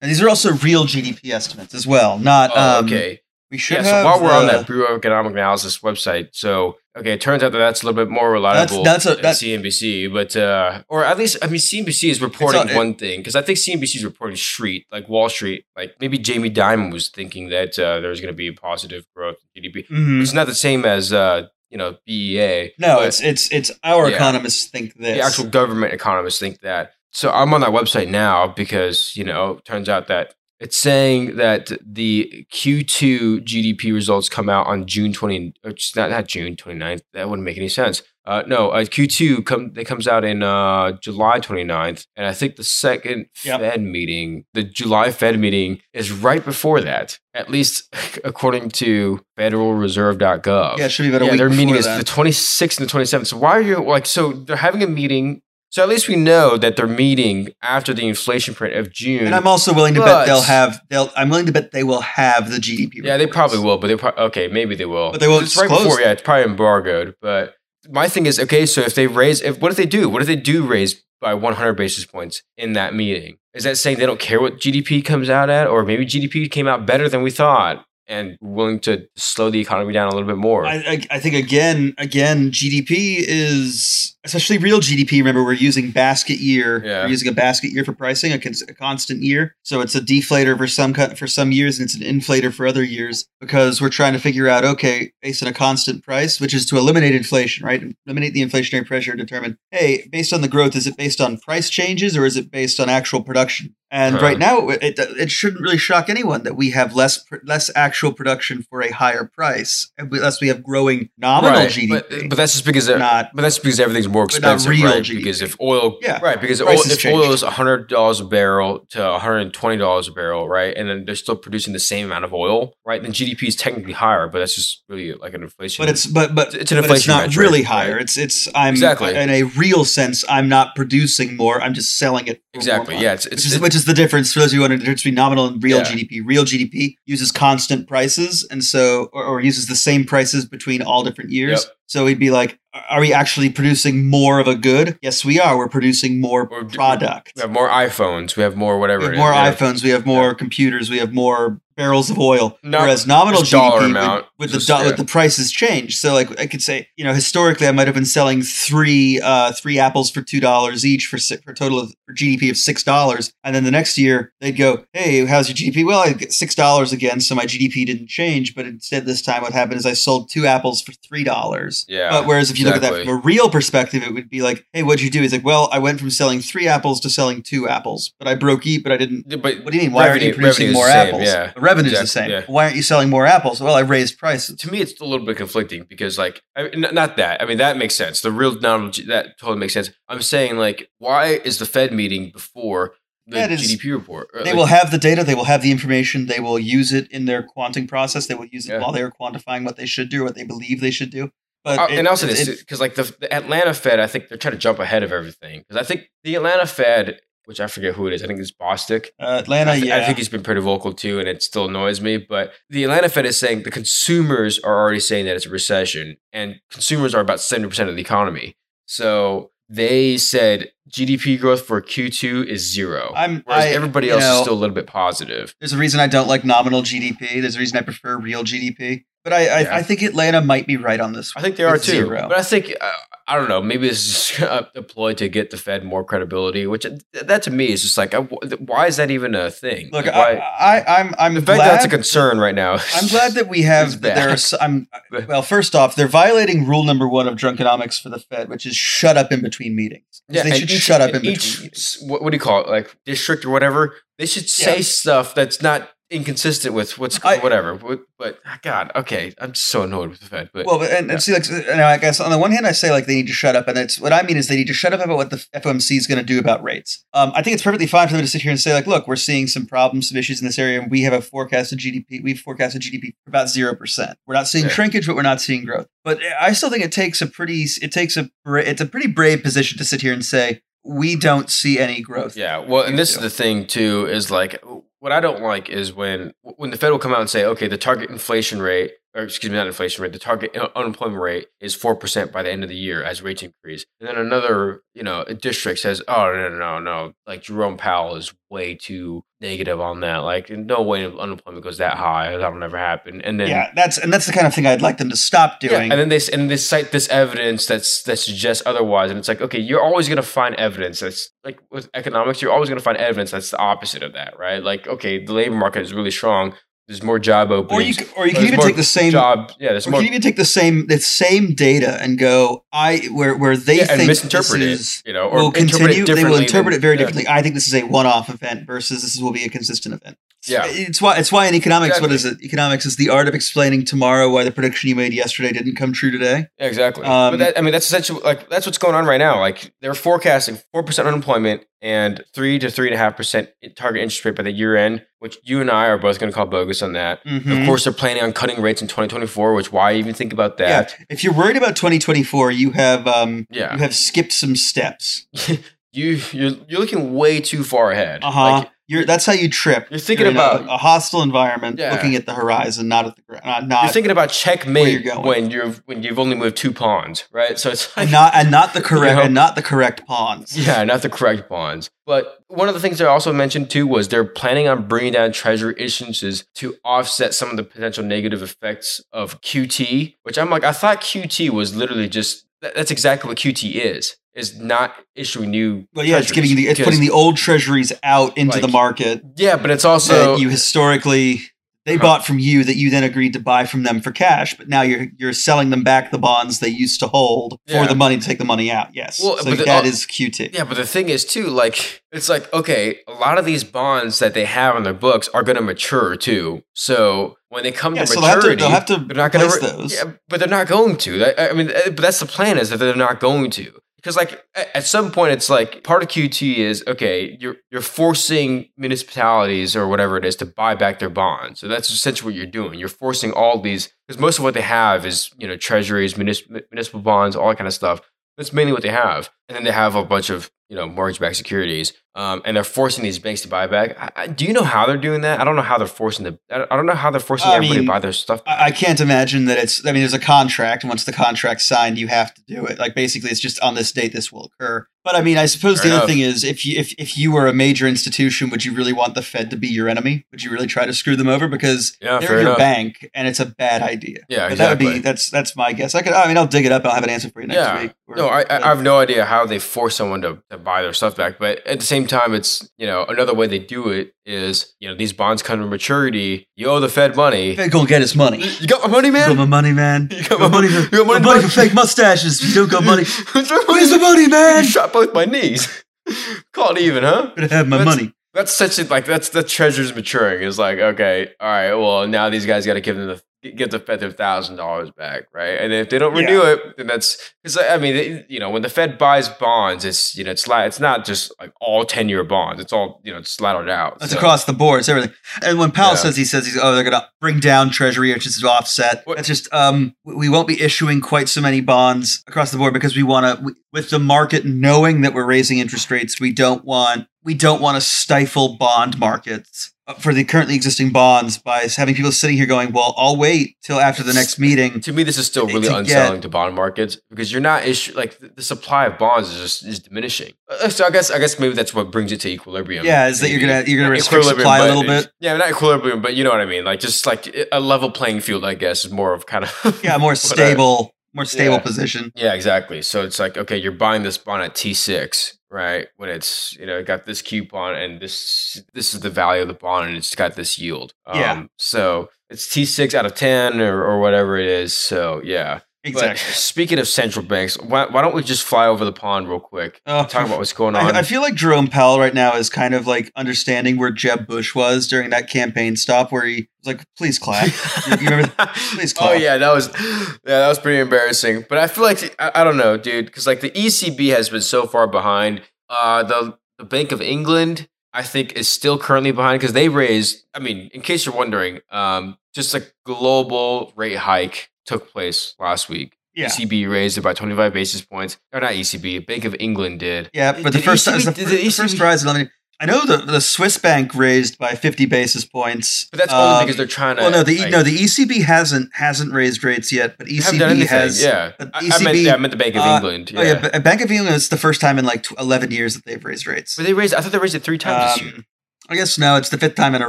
And these are also real GDP estimates as well, not. Oh, um, okay. We should Yeah, so while we're on that Bureau of Economic Analysis website, so okay, it turns out that that's a little bit more reliable that's a- than that- CNBC, but uh, or at least I mean CNBC is reporting it- one thing because I think CNBC is reporting street like Wall Street, like maybe Jamie Dimon was thinking that uh, there's going to be a positive growth in GDP. Mhm. It's not the same as uh, you know BEA. No, but it's it's it's our Yeah. economists think this. the actual government economists think that. So I'm on that website now because you know it turns out that it's saying that the Q2 GDP results come out on June 20 or not not June 29th. That wouldn't make any sense. Uh, no, uh, Q2 come it comes out in uh, July 29th, and I think the second Yep. Fed meeting, the July Fed meeting, is right before that. At least according to FederalReserve.gov. yeah, it should be about a Yeah, week their meeting is that. the 26th and the 27th. So why are you like? So they're having a meeting So at least we know that they're meeting after the inflation print of June. And I'm also willing to But- bet they'll have they'll. I'm willing to bet they will have the GDP. yeah, they probably will, but they pro- okay, maybe they will. But they won't It's right before. Yeah, it's probably embargoed. But my thing is, okay, so if they raise, if what if they do? What if they do raise by 100 basis points in that meeting? Is that saying they don't care what GDP comes out at, or maybe GDP came out better than we thought, and willing to slow the economy down a little bit more? I, I, I think again, again, GDP is especially real GDP. Remember, we're using basket year. Yeah. We're using a basket year for pricing, a, cons- a constant year. So it's a deflator for some for some years, and it's an inflator for other years because we're trying to figure out, okay, based on a constant price, which is to eliminate inflation, right? Eliminate the inflationary pressure. And determine, hey, based on the growth, is it based on price changes or is it based on actual production? And Uh-huh. right now, it, it shouldn't really shock anyone that we have less pr- less actual production for a higher price, unless we have growing nominal Right, GDP. But, but that's just because not But that's because everything's more expensive, real right? GDP. Because if oil, Yeah. right? Because oil, if oil is hundred dollars a barrel to one hundred and twenty dollars a barrel, right, and then they're still producing the same amount of oil, right? Then GDP is technically higher, but that's just really like an inflation. but it's but but It's an but it's not metric, really right? higher. It's it's I'm Exactly. in a real sense. I'm not producing more. I'm just selling it. for more exactly yeah. It's Which it's, is, which is the difference for those of you who want the difference between nominal and real Yeah. GDP. Real GDP uses constant prices, and so or, or uses the same prices between all different years. Yep. So we'd be like, are we actually producing more of a good? Yes, we are. We're producing more We're- product. we have more iPhones, we have more whatever. We have more yeah. iPhones. We have more computers. We have more barrels of oil. No, Whereas nominal just dollar GDP amount, with, with just, the do- yeah. with the prices change. So like I could say, you know, historically I might have been selling three uh, three apples for two dollars each for si- for a total of for GDP of six dollars, and then the next year they'd go, "Hey, how's your GDP?" Well, I get six dollars again, so my GDP didn't change. But instead, this time what happened is I sold two apples for three dollars. Yeah, But whereas if you look at that from a real perspective, it would be like, "Hey, what'd you do?" He's like, "Well, I went from selling three apples to selling two apples, but I broke even, but I didn't." But What do you mean? Why aren't you producing more the apples? yeah. The revenue's the same. yeah. Why aren't you selling more apples? Well, I raised prices. to me, it's a little bit conflicting because, like, I mean, not that. I mean, that makes sense. The real G- that totally makes sense. I'm saying, like, why is the Fed meeting before the That is- GDP report? Or, They like, will have the data. They will have the information. They will use it in their quanting process. They will use it Yeah. while they are quantifying what they should do or what they believe they should do. But Uh, it- and also this because like the, the Atlanta Fed, I think they're trying to jump ahead of everything. Because I think the Atlanta Fed, which I forget who it is, I think it's Bostic. uh, Atlanta, I, th- yeah, I think he's been pretty vocal too, and it still annoys me. But the Atlanta Fed is saying the consumers are already saying that it's a recession, and consumers are about seventy percent of the economy. So they said GDP growth for Q2 is zero, I'm- whereas I- everybody else know- is still a little bit positive. There's a reason I don't like nominal GDP. There's a reason I prefer real GDP. But I, I, Yeah. I think Atlanta might be right on this. I think they are too. zero. But I think uh, I don't know. Maybe this is just a ploy to get the Fed more credibility. Which that to me is just like, uh, why is that even a thing? Look, Like, I, why, I, I'm, I'm the fact glad. that that's a concern right now. I'm glad that we have that there are. I'm well. First off, they're violating rule number one of drunkenomics for the Fed, which is shut up in between meetings. they should shut up in each, between meetings. s- What, what do you call it? Like district or whatever. They should say Yeah. stuff that's not inconsistent with what's I- whatever. But, but God, okay, I'm so annoyed with the Fed. But Well, but, and, and see, like, you know, I guess on the one hand, I say like they need to shut up, and it's what I mean is they need to shut up about what the FOMC is going to do about rates. Um, I think it's perfectly fine for them to sit here and say like, look, we're seeing some problems, some issues in this area, and we have a forecasted GDP. We've forecasted GDP for about zero percent. We're not seeing Yeah. shrinkage, but we're not seeing growth. But I still think it takes a pretty, it takes a, it's a pretty brave position to sit here and say we don't see any growth. Yeah, well, and this is the thing too is like what I don't like is when when the Fed will come out and say, okay, the target inflation rate, or excuse me, not inflation rate, the target unemployment rate is four percent by the end of the year as rates increase, and then another you know district says, oh no no no no, like Jerome Powell is way too negative on that, like no way unemployment goes that high, that'll never happen, and then Yeah, that's and that's the kind of thing I'd like them to stop yeah, doing. and then they and they cite this evidence that's that suggests otherwise, and it's like, okay, you're always going to find evidence that's like with economics, you're always going to find evidence that's the opposite of that, right? Like, okay, the labor market is really strong. There's more job or openings. you c- or you can even take the same job. Yeah, there's Or more. can even take the same the same data and go I where where they yeah, think this it, is you know, or will continue. it They will interpret than- it very yeah. differently. I think this is a one-off event versus this will be a consistent event. Yeah. It's why it's why in economics, what Exactly. is it? Economics is the art of explaining tomorrow why the prediction you made yesterday didn't come true today. Yeah, exactly. Um, but that, I mean, that's essentially like that's what's going on right now. Like they're forecasting four percent unemployment and three to three and a half percent target interest rate by the year end, which you and I are both going to call bogus on that. Mhm. Of course, they're planning on cutting rates in 2024, which why even think about that? Yeah. If you're worried about 2024, you have um Yeah. you have skipped some steps. you you're you're looking way too far ahead. Uh huh. Like, you're that's how you trip. You're thinking in a- about- a, hostile environment, Yeah. looking at the horizon, not at the ground, not not, you're thinking about checkmate you're when you're when you've only moved two pawns, right? So it's like and not and not the correct You know? and not the correct pawns. Yeah, not the correct pawns. But one of the things I also mentioned too was they're planning on bringing down treasury issuances to offset some of the potential negative effects of QT, which I'm like, I thought QT was literally just that's exactly what QT is, is not issuing new. Well, yeah, it's giving you the, it's putting the old treasuries out into the market Yeah, but it's also you historically they bought from you that you then agreed to buy from them for cash, but now you're you're selling them back the bonds they used to hold Yeah. for the money to take the money out. Yes, Well, so but the- that is QT. Yeah, but the thing is too, like it's like okay, a lot of these bonds that they have on their books are going to mature too. So when they come Yeah, to so they'll have to, maturity, they'll have to they're not going replace to. those. Yeah, but they're not going to. That- I mean, uh, but that's the plan is that they're not going to. Because like at some point, it's like part of QT is okay. You're you're forcing municipalities or whatever it is to buy back their bonds. So that's essentially what you're doing. You're forcing all these because most of what they have is you know treasuries, municipal, municipal bonds, all that kind of stuff. That's mainly what they have, and then they have a bunch of you know mortgage-backed securities, um, and they're forcing these banks to buy back. I, I, do you know how they're doing that? I don't know how they're forcing the. I don't- know how they're forcing I everybody mean, to buy their stuff. I, I can't imagine that it's. I mean, there's a contract, and once the contract's signed, you have to do it. Like basically, it's just on this date this will occur. But I mean, I suppose Fair the other thing is, if you if if you were a major institution, would you really want the Fed to be your enemy? Would you really try to screw them over because Yeah, they're your enough. bank, and it's a bad idea. Yeah, But that would be that's that's my guess. I could. I mean, I'll dig it up. I'll have an answer for you next Yeah. week. Or- No, I, I I have no idea how they force someone to, to buy their stuff back. But at the same time, it's, you know, another way they do it is, you know, these bonds come to maturity. You owe the Fed money. Fed gonna get his money. You got my money, You got my money, man. You You got got my- money you for, got money money for fake mustaches. You don't got money. Where's Where's the money, man? You shot both my knees. Call it even, huh? Gonna have my That's- money. That's such a, like, that's the treasure's maturing. It's like, okay, all right, well, now these guys got to give them the, get the Fed their thousand dollars back, right? And if they don't renew it, then that's because I mean, you know, when the Fed buys bonds, it's you know, it's like it's not just like all ten year bonds. It's all you know, it's laddered out. That's So- across the board. It's everything. And when Powell Yeah. says he says he's oh they're gonna bring down Treasury which is offset. What- That's just um we- we won't be issuing quite so many bonds across the board because we want to with the market knowing that we're raising interest rates. We don't want we don't want to stifle bond markets uh, for the currently existing bonds by having people sitting here going, well, I'll wait till after the next meeting. To me, this is still To really get- to bond markets because you're not issue like the, the supply of bonds is just is diminishing. Uh, So I guess I guess maybe that's what brings it to equilibrium. Yeah, is that you're gonna you're gonna restrict supply a little bit. Yeah, not equilibrium, but you know what I mean. Like just like a level playing field, I guess, is more of kind of Yeah, more stable, more stable Yeah. position. Yeah, exactly. So it's like, okay, you're buying this bond at T6, right? When it's, you know, it got this coupon and this this is the value of the bond and it's got this yield. Um, Yeah. So it's T6 out of 10 or, or whatever it is. So yeah. Exactly. But speaking of central banks, why, why don't we just fly over the pond real quick? Oh, Talk about what's going on. I, I feel like Jerome Powell right now is kind of like understanding where Jeb Bush was during that campaign stop where he was like, please clap. You- you remember Please oh yeah, that was yeah, that was pretty embarrassing. But I feel like I, I don't know, dude, because like the ECB has been so far behind. Uh, the the Bank of England, I think, is still currently behind because they raised. I mean, in case you're wondering, um, just a global rate hike took place last week. Yeah. ECB raised it by 25 basis points. Or not ECB, Bank of England did. Yeah, but the first, ECB the, did the the first rise in I know the, the Swiss bank raised by 50 basis points. But that's only Um, because they're trying to. Well, no, the like, no, the ECB hasn't hasn't raised rates yet, but ECB has. yeah. but I, I meant, ECB yeah, I meant the Bank of uh, England. Yeah. Oh yeah, Bank of England is the first time in like 11 years that they've raised rates. But they raised. I thought they raised it three times this year. I guess no, it's the fifth time in a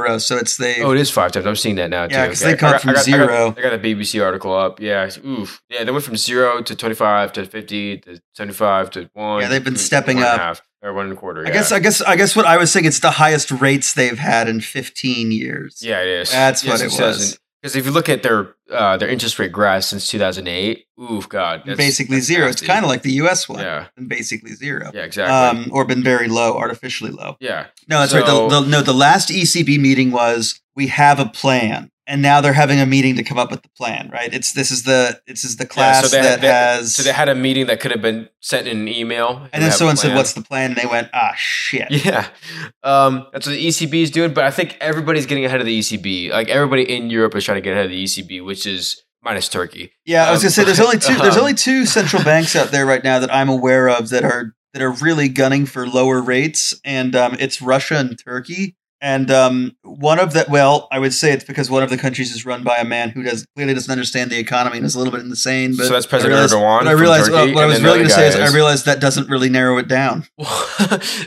row. So it's they. Oh, it is five times. I'm seeing that now too. Yeah, 'cause Okay. they cut I got- from I got, I zero. got, I got the BBC article up. Yeah, oof. Yeah, they went from zero to 25 to 50 to 75 to one. Yeah, they've been stepping one and a up. half, or one and a quarter. I guess I guess I guess what I was saying it's the highest rates they've had in 15 years. Yeah, it is. That's what it was. Because if you look at their uh, their interest rate graph since 2008, oof, God, that's- basically that's zero. It's kind of like the U.S. one, yeah, and basically zero. yeah, exactly. Um, or been very low, artificially low. yeah, No, that's right. The, the, no, the last ECB meeting was we have a plan, and now they're having a meeting to come up with the plan. Right? It's this is the this is the yeah. class So they, that had, they, has. so they had a meeting that could have been sent in an email, and then someone said, "What's the plan?" And they went, "Ah, shit." Yeah, um, that's what the ECB is doing. But I think everybody's getting ahead of the ECB. Like everybody in Europe is trying to get ahead of the ECB, which is minus Turkey. Yeah, I was Um, gonna say there's only two. There's um, only two central banks out there right now that I'm aware of that are that are really gunning for lower rates, and um, it's Russia and Turkey. And um, one of that, well, I would say it's because one of the countries is run by a man who does clearly doesn't understand the economy and is a little bit insane. But so that's I President realized, Erdogan. But I realized Turkey, what I was really going to say is guy I realized that doesn't really narrow it down.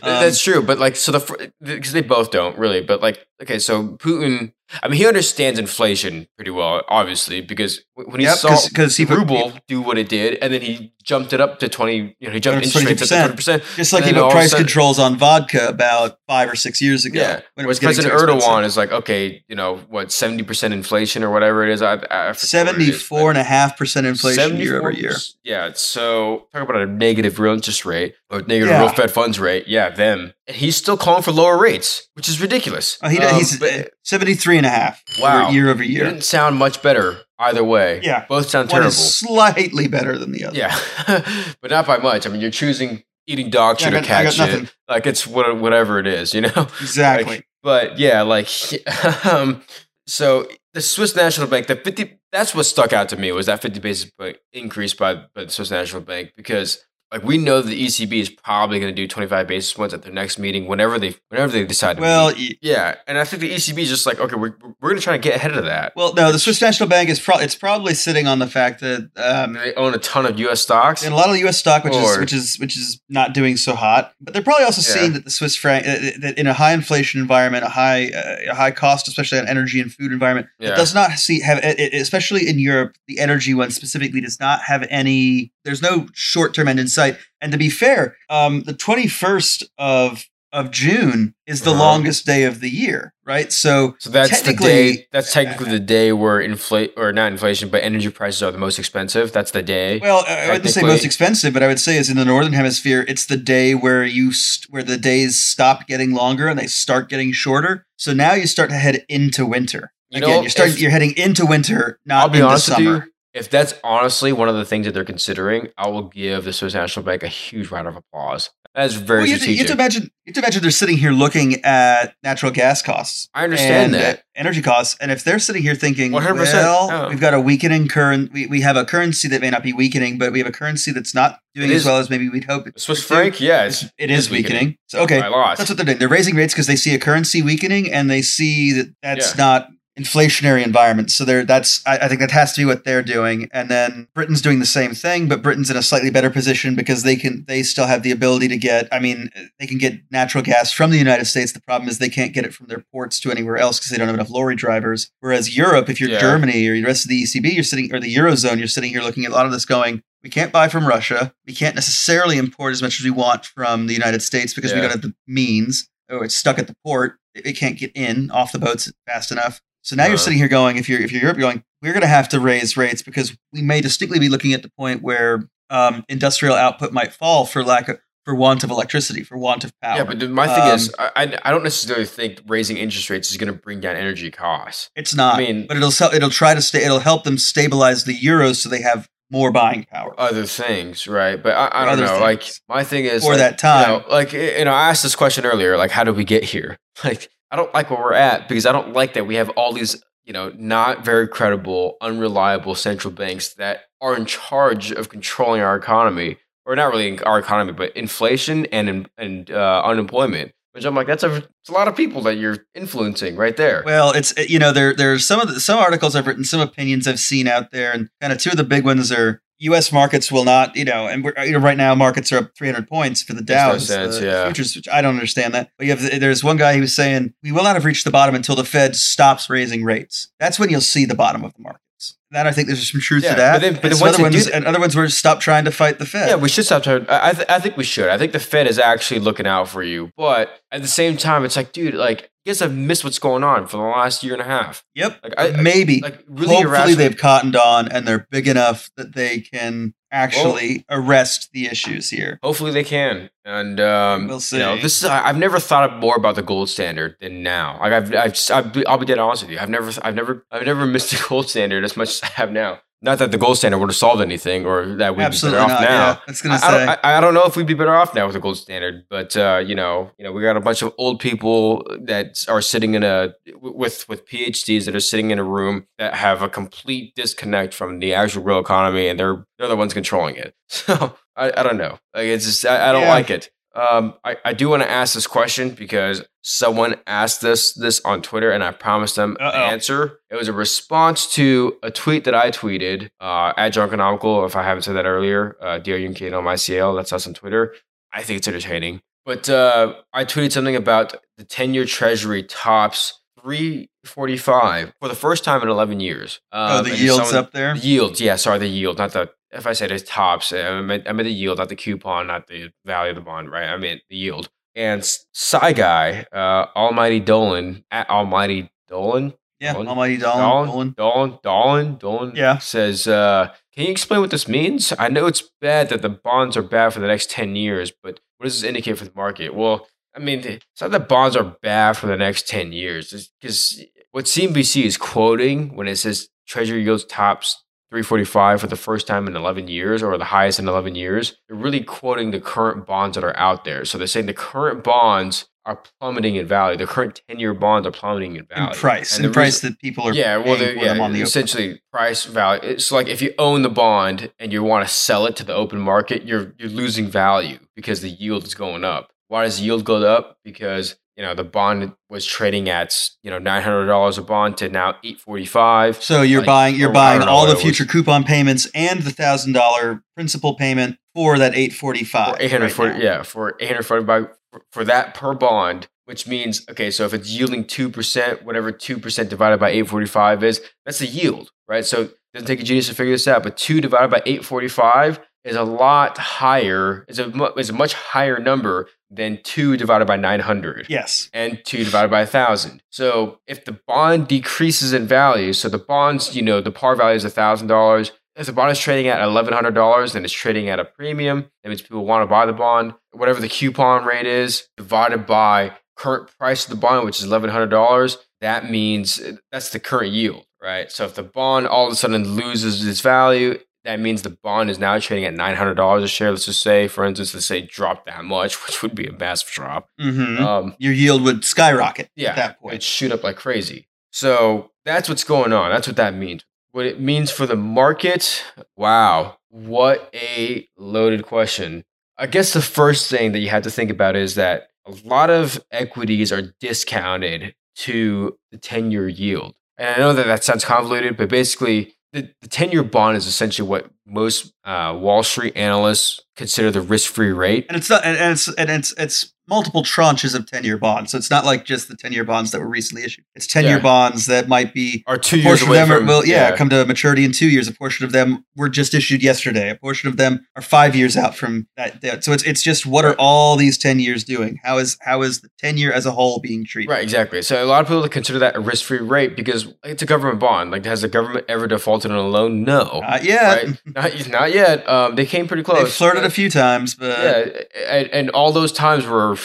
That's true, but like, so the because they both don't really, but like, okay, so Putin, I mean, he understands inflation pretty well, obviously, because when he Yep, saw because he the put, ruble do what it did, and then he jumped it up to twenty, you know, he jumped interest rates up to twenty percent. just like he put all of a price sudden- controls on vodka about five or six years ago. Yeah, when it was getting President. Erdogan is like, okay, you know, what seventy percent inflation or whatever it is. I, I forget what it is, but- Seventy-four and a half percent inflation year over year. Yeah, so talk about a negative real interest rate or negative Yeah. real Fed funds rate. Yeah, them. And he's still calling for lower rates, which is ridiculous. Oh, he, Um, he's but 73 and a half Wow. year over year. it didn't sound much better either way. Yeah. both sound One terrible. is slightly better than the other. Yeah, but not by much. I mean, you're choosing eating dog Yeah, shit or got- I cat shit. nothing. Like it's what, whatever it is, you know. Exactly. Like, but yeah, like um, so the Swiss National Bank, the fifty that's what stuck out to me was that fifty basis point increase by, by the Swiss National Bank because like we know the ECB is probably going to do twenty five basis points at their next meeting whenever they whenever they decide. To well, meet. yeah, and I think the ECB is just like okay, we're we're going to try to get ahead of that. well, no, the Swiss National Bank is probably it's probably sitting on the fact that um, they own a ton of U.S. stocks. and a lot of U.S. stock, which is which is which is not doing so hot, but they're probably also Yeah. seeing that the Swiss franc uh, that in a high inflation environment, a high uh, a high cost, especially on energy and food environment, Yeah. it does not see have especially in Europe, the energy one specifically does not have any. There's no short term end in sight. And to be fair, um, the 21st of of June is the Uh-huh. longest day of the year, right? So So that's the Technically- day. That's technically the day where inflate or not inflation, but energy prices are the most expensive. That's the day. Well, I wouldn't say most expensive, but I would say is in the northern hemisphere, it's the day where you st- where the days stop getting longer and they start getting shorter. So now you start to head into winter. You Again, know, you're starting. if- you're heading into winter, not I'll be into honest summer. with you. If that's honestly one of the things that they're considering, I will give the Swiss National Bank a huge round of applause. That's very Well, you, have to, you have strategic. to imagine. You have to imagine they're sitting here looking at natural gas costs. I understand and, that. uh, energy costs, and if they're sitting here thinking, 100%, well, yeah. we've got a weakening current. We, we have a currency that may not be weakening, but we have a currency that's not doing It as is- well as maybe we'd hope. it Swiss franc, yeah, it's, It is weakening. So okay, That's what they're doing. They're raising rates because they see a currency weakening and they see that that's Yeah. not inflationary environment. So that's I, I think that has to be what they're doing. And then Britain's doing the same thing, but Britain's in a slightly better position because they can they still have the ability to get I mean they can get natural gas from the United States. The problem is they can't get it from their ports to anywhere else because they don't have enough lorry drivers. Whereas Europe, if you're Yeah. Germany or the rest of the ECB, you're sitting or the Eurozone, you're sitting here looking at a lot of this going we can't buy from Russia. We can't necessarily import as much as we want from the United States because we don't have the means. Oh, it's stuck at the port. It, it can't get in off the boats fast enough. So now you're Uh-huh. sitting here going, if you're if you're Europe, you're going, we're going to have to raise rates because we may distinctly be looking at the point where um, industrial output might fall for lack of for want of electricity, for want of power. yeah, but my thing Um, is, I, I don't necessarily think raising interest rates is going to bring down energy costs. it's not. I mean- but it'll sell- it'll try to stay. It'll help them stabilize the euros so they have more buying power. Other things, right? But I, I don't know. Like my thing is, For like, that time. you know, like you know, I asked this question earlier. Like, how did we get here? Like, I don't like where we're at because I don't like that we have all these, you know, not very credible, unreliable central banks that are in charge of controlling our economy, or not really our economy, but inflation and and uh, unemployment. Which I'm like, that's a, a lot of people that you're influencing right there. Well, it's you know there there's some of the, some articles I've written, some opinions I've seen out there, and kind of two of the big ones are U.S. markets will not, you know, and we're, you know, right now markets are up 300 points for the Dow. uh, yeah. futures, which I don't understand that. But you have there's one guy who was saying we will not have reached the bottom until the Fed stops raising rates. That's when you'll see the bottom of the markets. That I think there's some truth Yeah, to that. but then- but then other do ones, and other ones were stop trying to fight the Fed. Yeah, we should stop. Trying, I, I, th- I think we should. I think the Fed is actually looking out for you, but at the same time, it's like, dude, like guys have missed what's going on for the last year and a half. Yep. Like I, I- Maybe. like really Hopefully irrational. they've cottoned on and they're big enough that they can actually arrest the issues here. Hopefully they can, and um, We'll You know, this is I- I've never thought more about the gold standard than now. Like I've, I've, I've I'll be dead honest with you. I've never, I've never, I've never missed the gold standard as much as I have now. Not that the gold standard would have solved anything, or that we'd Absolutely be better not. off now. Yeah, I gonna I, I don't, I, I don't know if we'd be better off now with the gold standard, but uh, you know, you know, we got a bunch of old people that are sitting in a with with PhDs that are sitting in a room that have a complete disconnect from the actual real economy, and they're they're the ones controlling it. So I, I don't know. Like it's just I, I don't Yeah. like it. Um, I, I do want to ask this question because someone asked this this on Twitter, and I promised them Uh-oh. an answer. It was a response to a tweet that I tweeted uh, at Drunkenomical. If I haven't said that earlier, uh, DRUNK on my CL. That's us on Twitter. I think it's entertaining. But uh, I tweeted something about the 10 year treasury tops 345 for the first time in 11 years. oh, Um, the yields up there. the yield, yeah, sorry, the yield, not the. If I said it's tops, I meant, I meant the yield, not the coupon, not the value of the bond, right? I meant the yield. And Psy Guy, uh, Almighty Dolan, at Almighty Dolan, Yeah, Dolan? Almighty Dolan. Dolan, Dolan, Dolan, Dolan, Yeah. says, uh, can you explain what this means? I know it's bad that the bonds are bad for the next 10 years, but what does this indicate for the market? Well, I mean, it's not that bonds are bad for the next 10 years, because what CNBC is quoting when it says Treasury yields tops 345 for the first time in 11 years or the highest in 11 years, they're really quoting the current bonds that are out there. So they're saying the current bonds are plummeting in value. The current 10 year bonds are plummeting in value. in price, And the price reason- that people are yeah, well, paying the, for them yeah, on the open. essentially price value. It's like if you own the bond and you want to sell it to the open market, you're you're losing value because the yield is going up. Why does yield go up? Because you know the bond was trading at you know nine hundred dollars a bond to now eight forty five. So you're like, buying you're buying all the it was. future coupon payments and the thousand dollar principal payment for that eight forty five. for 840 yeah for 840 by for that per bond which means okay so if it's yielding 2% whatever 2% divided by 845 is that's the yield right so it doesn't take a genius to figure this out but 2 divided by 845 is a lot higher is a, is a much higher number than 2 divided by 900 Yes. and 2 divided by 1000 so if the bond decreases in value so the bonds you know the par value is $1000 if the bond is trading at $1100 then it's trading at a premium. That means people want to buy the bond. Whatever the coupon rate is divided by current price of the bond which is $1100 that means that's the current yield right? So if the bond all of a sudden loses its value that means the bond is now trading at $900 a share let's just say for instance let's say drop that much which would be a massive drop hmm um, Your yield would skyrocket yeah, at that point. it point. shoot up like crazy. So that's what's going on. That's what that means. What it means for the market, wow, what a loaded question. I guess the first thing that you have to think about is that a lot of equities are discounted to the 10 year yield. And I know that that sounds convoluted, but basically, the, the 10 year bond is essentially what most uh, Wall Street analysts consider the risk free rate. And it's not and it's and it's it's multiple tranches of ten year bonds. So it's not like just the ten year bonds that were recently issued. It's ten year Yeah. bonds that might be Or two a years away them from will yeah, come to maturity in two years. A portion of them were just issued yesterday. A portion of them are five years out from that. that- So it's it's just what are all these ten years doing? How is how is the ten year as a whole being treated? Right, exactly. So a lot of people consider that a risk-free rate because it's a government bond. Like, has the government ever defaulted on a loan? No, Not yet. right? Not, not yet. Um, they came pretty close. They flirted but- a few times, but yeah, and, and all those times were,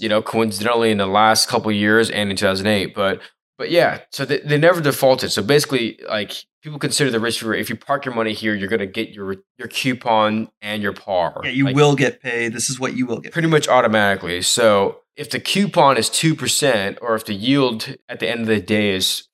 you know, coincidentally in the last couple of years and in 2008. But, but yeah, so they, they never defaulted. So basically, like people consider the risk-free. If you park your money here, you're gonna get your your coupon and your par. yeah, you Like, will get paid. This is what you will get. pretty much automatically. So if the coupon is 2% or if the yield at the end of the day is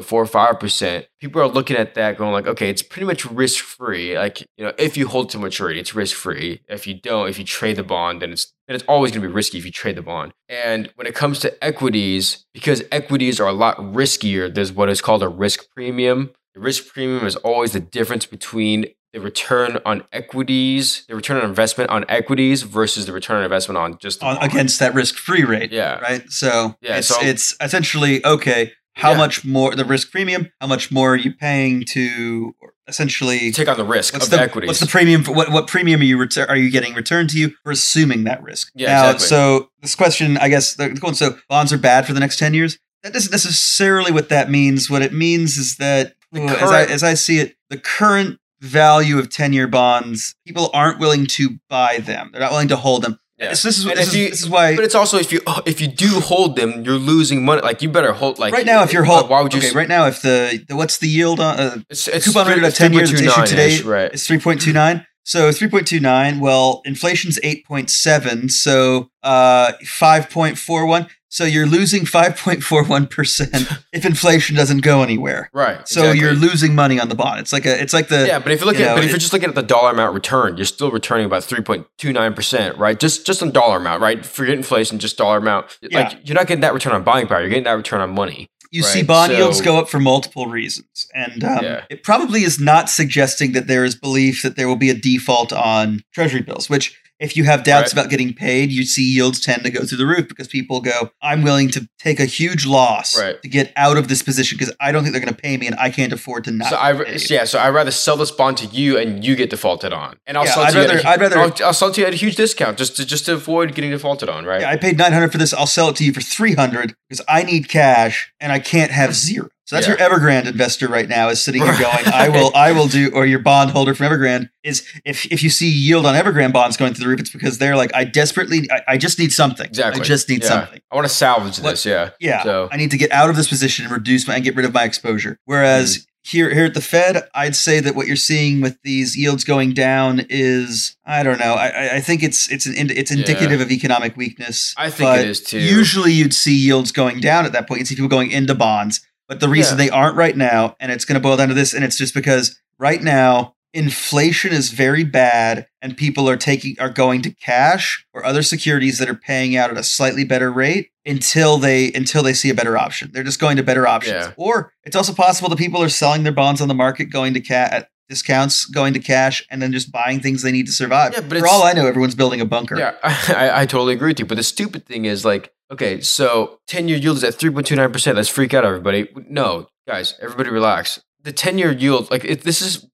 3.45%, people are looking at that going like, okay, it's pretty much risk free. Like, you know, if you hold to maturity, it's risk free. If you don't, if you trade the bond, then it's then it's always going to be risky if you trade the bond. And when it comes to equities, because equities are a lot riskier, there's what is called a risk premium. The risk premium is always the difference between the return on equities, the return on investment on equities versus the return on investment on just on, against that risk free rate. Yeah. Right. So Yeah, it's so- it's essentially okay. How Yeah. much more the risk premium, how much more are you paying to essentially take on the risk what's of the equities. what's the premium for what what premium are you retur- are you getting returned to you for assuming that risk? Yeah, now, exactly. so this question, I guess, the, the so bonds are bad for the next ten years. That isn't necessarily what that means. What it means is that uh, as I as I see it, the current value of ten year bonds, people aren't willing to buy them. They're not willing to hold them. Yeah. So this is this is, you- this is why But it's also if you if you do hold them, you're losing money. Like you better hold. Like right now if you're hold why would you? okay s- right now if the, the what's the yield on uh, it's, it's coupon rate of 10 years issued today right? It's 3.29. So 3.29, well, inflation's 8.7, so uh 5.41. So you're losing 5.41% if inflation doesn't go anywhere. Right. So exactly. you're losing money on the bond. It's like a it's like the yeah, but if you look you at know, but if you're just looking at the dollar amount return, you're still returning about three point two nine percent, right? Just just on dollar amount, right? Forget inflation, just dollar amount. Like you're not getting that return on buying power. You're getting that return on money. you see bond so- yields go up for multiple reasons. And um, Yeah. it probably is not suggesting that there is belief that there will be a default on treasury bills, which if you have doubts Right. about getting paid, you see yields tend to go through the roof because people go, I'm willing to take a huge loss Right. to get out of this position because I don't think they're going to pay me and I can't afford to not. So I yeah, so I'd rather sell this bond to you and you get defaulted on, and I'll Yeah, sell it I'd to you. at a rather- I'd rather- I'll, I'll sell it to you at a huge discount just to just to avoid getting defaulted on, right? Yeah, I paid 900 for this. I'll sell it to you for 300 because I need cash and I can't have mm-hmm. zero. So that's Yeah. your Evergrande investor right now is sitting here Right. going, I will, I will do, or your bond holder from Evergrande is if if you see yield on Evergrande bonds going through the roof, it's because they're like, I desperately, I, I just need something. exactly. I just need Yeah. something. I want to salvage What- this. Yeah. Yeah. So I need to get out of this position and reduce my and get rid of my exposure. Whereas Mm. here here at the Fed, I'd say that what you're seeing with these yields going down is I don't know. I I- think it's it's an it's indicative of economic weakness. I think it is too. Usually, you'd see yields going down at that point. You'd see people going into bonds, but the reason Yeah. they aren't right now, and it's going to boil down to this, and it's just because right now inflation is very bad and people are taking are going to cash or other securities that are paying out at a slightly better rate until they until they see a better option they're just going to better options Yeah. or it's also possible that people are selling their bonds on the market going to ca- at discounts going to cash and then just buying things they need to survive Yeah, but for all i know everyone's building a bunker Yeah, I, I totally agree with you. But the stupid thing is like, okay, so 10 year yield is at 3.29%. Let's freak out, everybody. No, guys, everybody relax. The 10 year yield, like, it, this is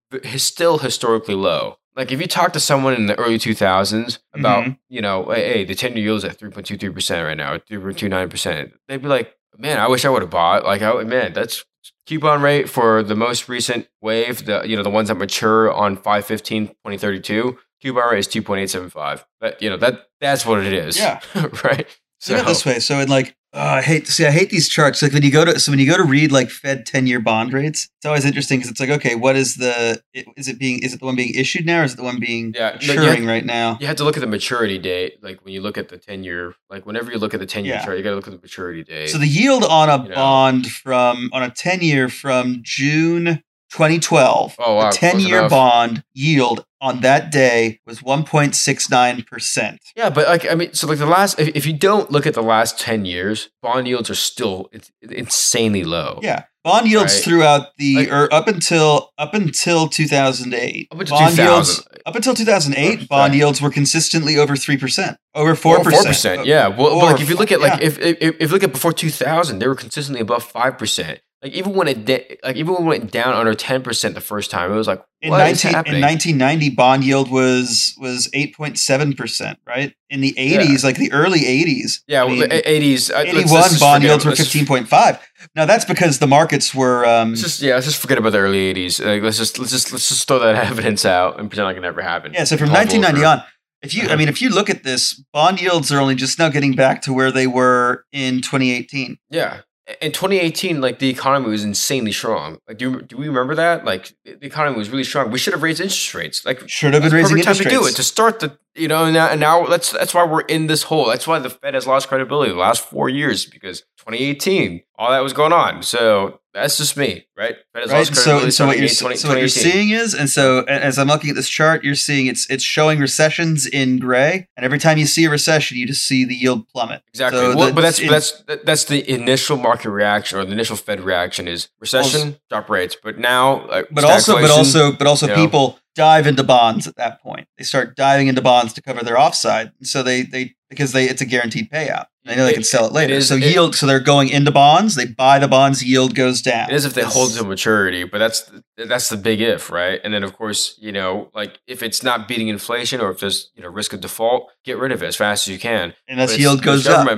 still historically low. Like, if you talk to someone in the early 2000s about, Mhm. you know, hey, hey, the 10 year yield is at 3.23% right now, 3.29%, they'd be like, man, I wish I would have bought. Like, I, man, that's coupon rate for the most recent wave, the you know the ones that mature on 515 2032, coupon rate is 2.875. That you know that that's what it is. Yeah. right. So at this way. So in like, uh, I hate see, I hate these charts. Like when you go to so when you go to read like Fed ten year bond rates, it's always interesting because it's like, okay, what is the is it being is it the one being issued now or is it the one being Yeah, maturing have- right now? you have to look at the maturity date. Like when you look at the 10 year, like whenever you look at the 10 year Yeah. chart, you got to look at the maturity date. So the yield on a You know. bond from on a ten year from June 2012, Oh, wow, the ten close year enough. bond yield on that day was 1.69 percent. yeah, but like I mean, so like the last, if, if you don't look at the last 10 years, bond yields are still it's insanely low. Yeah, bond yields Right. throughout the Like- or up until up until 2008. Up until bond 2000. yields up until 2008, Oh, bond yields were consistently over three percent, over four Four percent. percent, yeah. Well, Or like if you look at like yeah. if, if if you look at before two thousand, they were consistently above five percent. Like even when it like even when it went down under ten percent the first time, it was like in 19 in happening? 1990, bond yield was was 8.7 percent. Right in the 80s, like the early 80s. yeah, I well, mean, the eighties. 81 bond yields were 15.5. Now that's because the markets were. Um, Let's just yeah, let's just forget about the early eighties. Like, let's just let's just let's just throw that evidence out and pretend like it never happened. yeah, so from 1990 on, if you, I Uh-huh. mean, if you look at this, bond yields are only just now getting back to where they were in 2018. Yeah. In 2018, like the economy was insanely strong. Like, do you, do we remember that? Like, the economy was really strong. We should have raised interest rates. Like, Should have been raising interest to do it to start the you know and now, and now that's that's why we're in this hole. That's why the Fed has lost credibility the last four years because 2018 all that was going on. So that's just me, right? Right? so, so what you're 20, so what you're seeing is, and so as I'm looking at this chart, you're seeing it's it's showing recessions in gray, and every time you see a recession, you just see the yield plummet. Exactly. So well, the- but that's in- that's that's the initial market reaction or the initial Fed reaction is recession, drop rates. But now, uh, But also, but also, but also, you know. people dive into bonds at that point. They start diving into bonds to cover their offside, and so they they because they it's a guaranteed payout. They know they It- can sell it it later. is- so it- yield, so they're going into bonds. They buy the bonds. Yield goes down. It is if they hold to maturity, but that's that's the big if, right? And then of course, you know, like if it's not beating inflation or if there's you know risk of default, get rid of it as fast as you can. and it's yield goes up,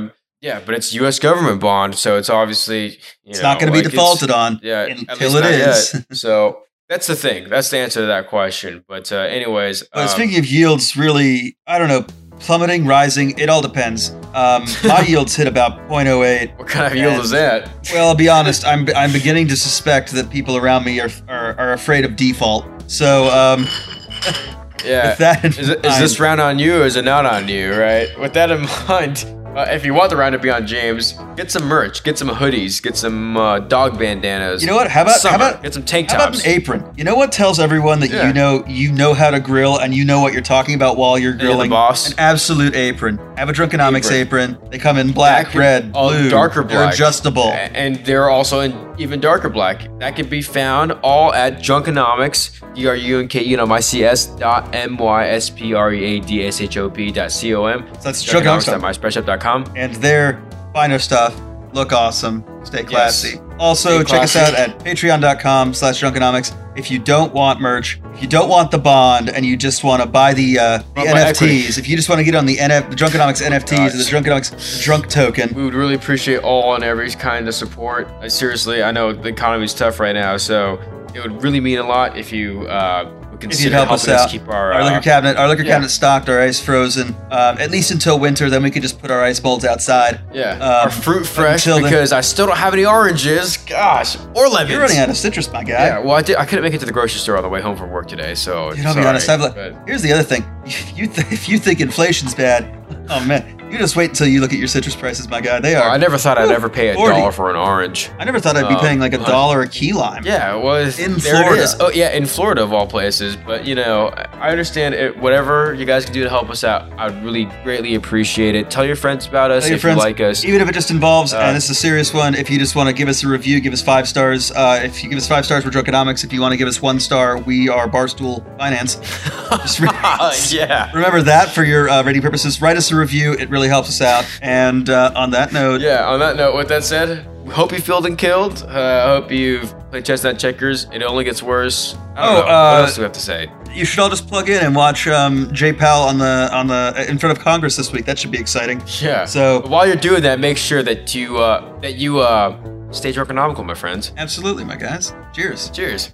Yeah, but it's U.S. government bond, so it's obviously you it's know, not going to be defaulted on Yeah, until it is. so that's the thing. That's the answer to that question. But uh, anyways, But um, speaking of yields, really, I don't know, plummeting, rising, it all depends. Um, my yields hit about 0.08. what kind of yield and- is that? Well, I'll be honest, I'm, I'm beginning to suspect that people around me are, are, are afraid of default. So, um, Yeah. with that in Is, it, is mind- this round on you or is it not on you, right? With that in mind, uh, if you want the round to be on James, get some merch, get some hoodies, get some uh, dog bandanas. You know what? How about- how about- get some tank tops? How about an apron? You know what tells everyone that Yeah. you know you know how to grill and you know what you're talking about while you're you're grilling? boss. An absolute apron. I Have a Drunkenomics apron. They come in black, could- red, oh, blue, darker They're adjustable. And they're also in even darker black. That can be found all at Drunkenomics, D R U N K E N O M I C S dot M Y S P R E A D S H O P dot C O M. So that's Drunkenomics. And there, find our stuff. Look awesome. Stay classy. Also, Stay check us out at patreon.com slash drunkenomics. If you don't want merch, if you don't want the bond, and you just want to buy the uh, the equity. NFTs, if you just want to get on the, NF, the Drunkenomics NFTs, or the Drunkenomics drunk token, We would really appreciate all and every kind of support. Seriously, I know the economy is tough right now, so it would really mean a lot if you uh, if consider you'd help us helping us, out. keep our, our uh, liquor cabinet, our liquor yeah. cabinet stocked, our ice frozen, um, at least until winter. Then we could just put our ice molds outside. yeah, um, our fruit fresh until then- because I still don't have any oranges. Gosh, or lemons. You're running out of citrus, my guy. Yeah, well, I, did, I couldn't make it to the grocery store on the way home from work today, so Dude, I'll sorry, be honest. I've, but- here's the other thing. If you th- if you think inflation's bad, oh man, you just wait until you look at your citrus prices, my guy. They are. I never thought I'd ever pay a 40. dollar for an orange. I never thought I'd be Um, paying like a dollar a key lime. Yeah, it was In Florida. Oh yeah, in Florida of all places. But you know, I understand it. Whatever you guys can do to help us out, I'd really greatly appreciate it. Tell your friends about us Tell if friends, you like us. even if it just involves, Uh, and this is a serious one, if you just want to give us a review, give us five stars. Uh, if you give us five stars, we're Drunkenomics. If you want to give us one star, we are Barstool Finance. Just re- yeah. remember that for your uh, rating purposes. Write us a review; it really helps us out. And uh, on that note, Yeah. On that note, with that said, hope you filled and killed. Uh, I hope you've played chestnut checkers. It only gets worse. Oh, uh, what else do we have to say? you should all just plug in and watch um, Jay Powell on the on the in front of Congress this week. That should be exciting. Yeah. So- while you're doing that, make sure that you uh, that you uh, stay economical, my friends. Absolutely, my guys. Cheers. Cheers.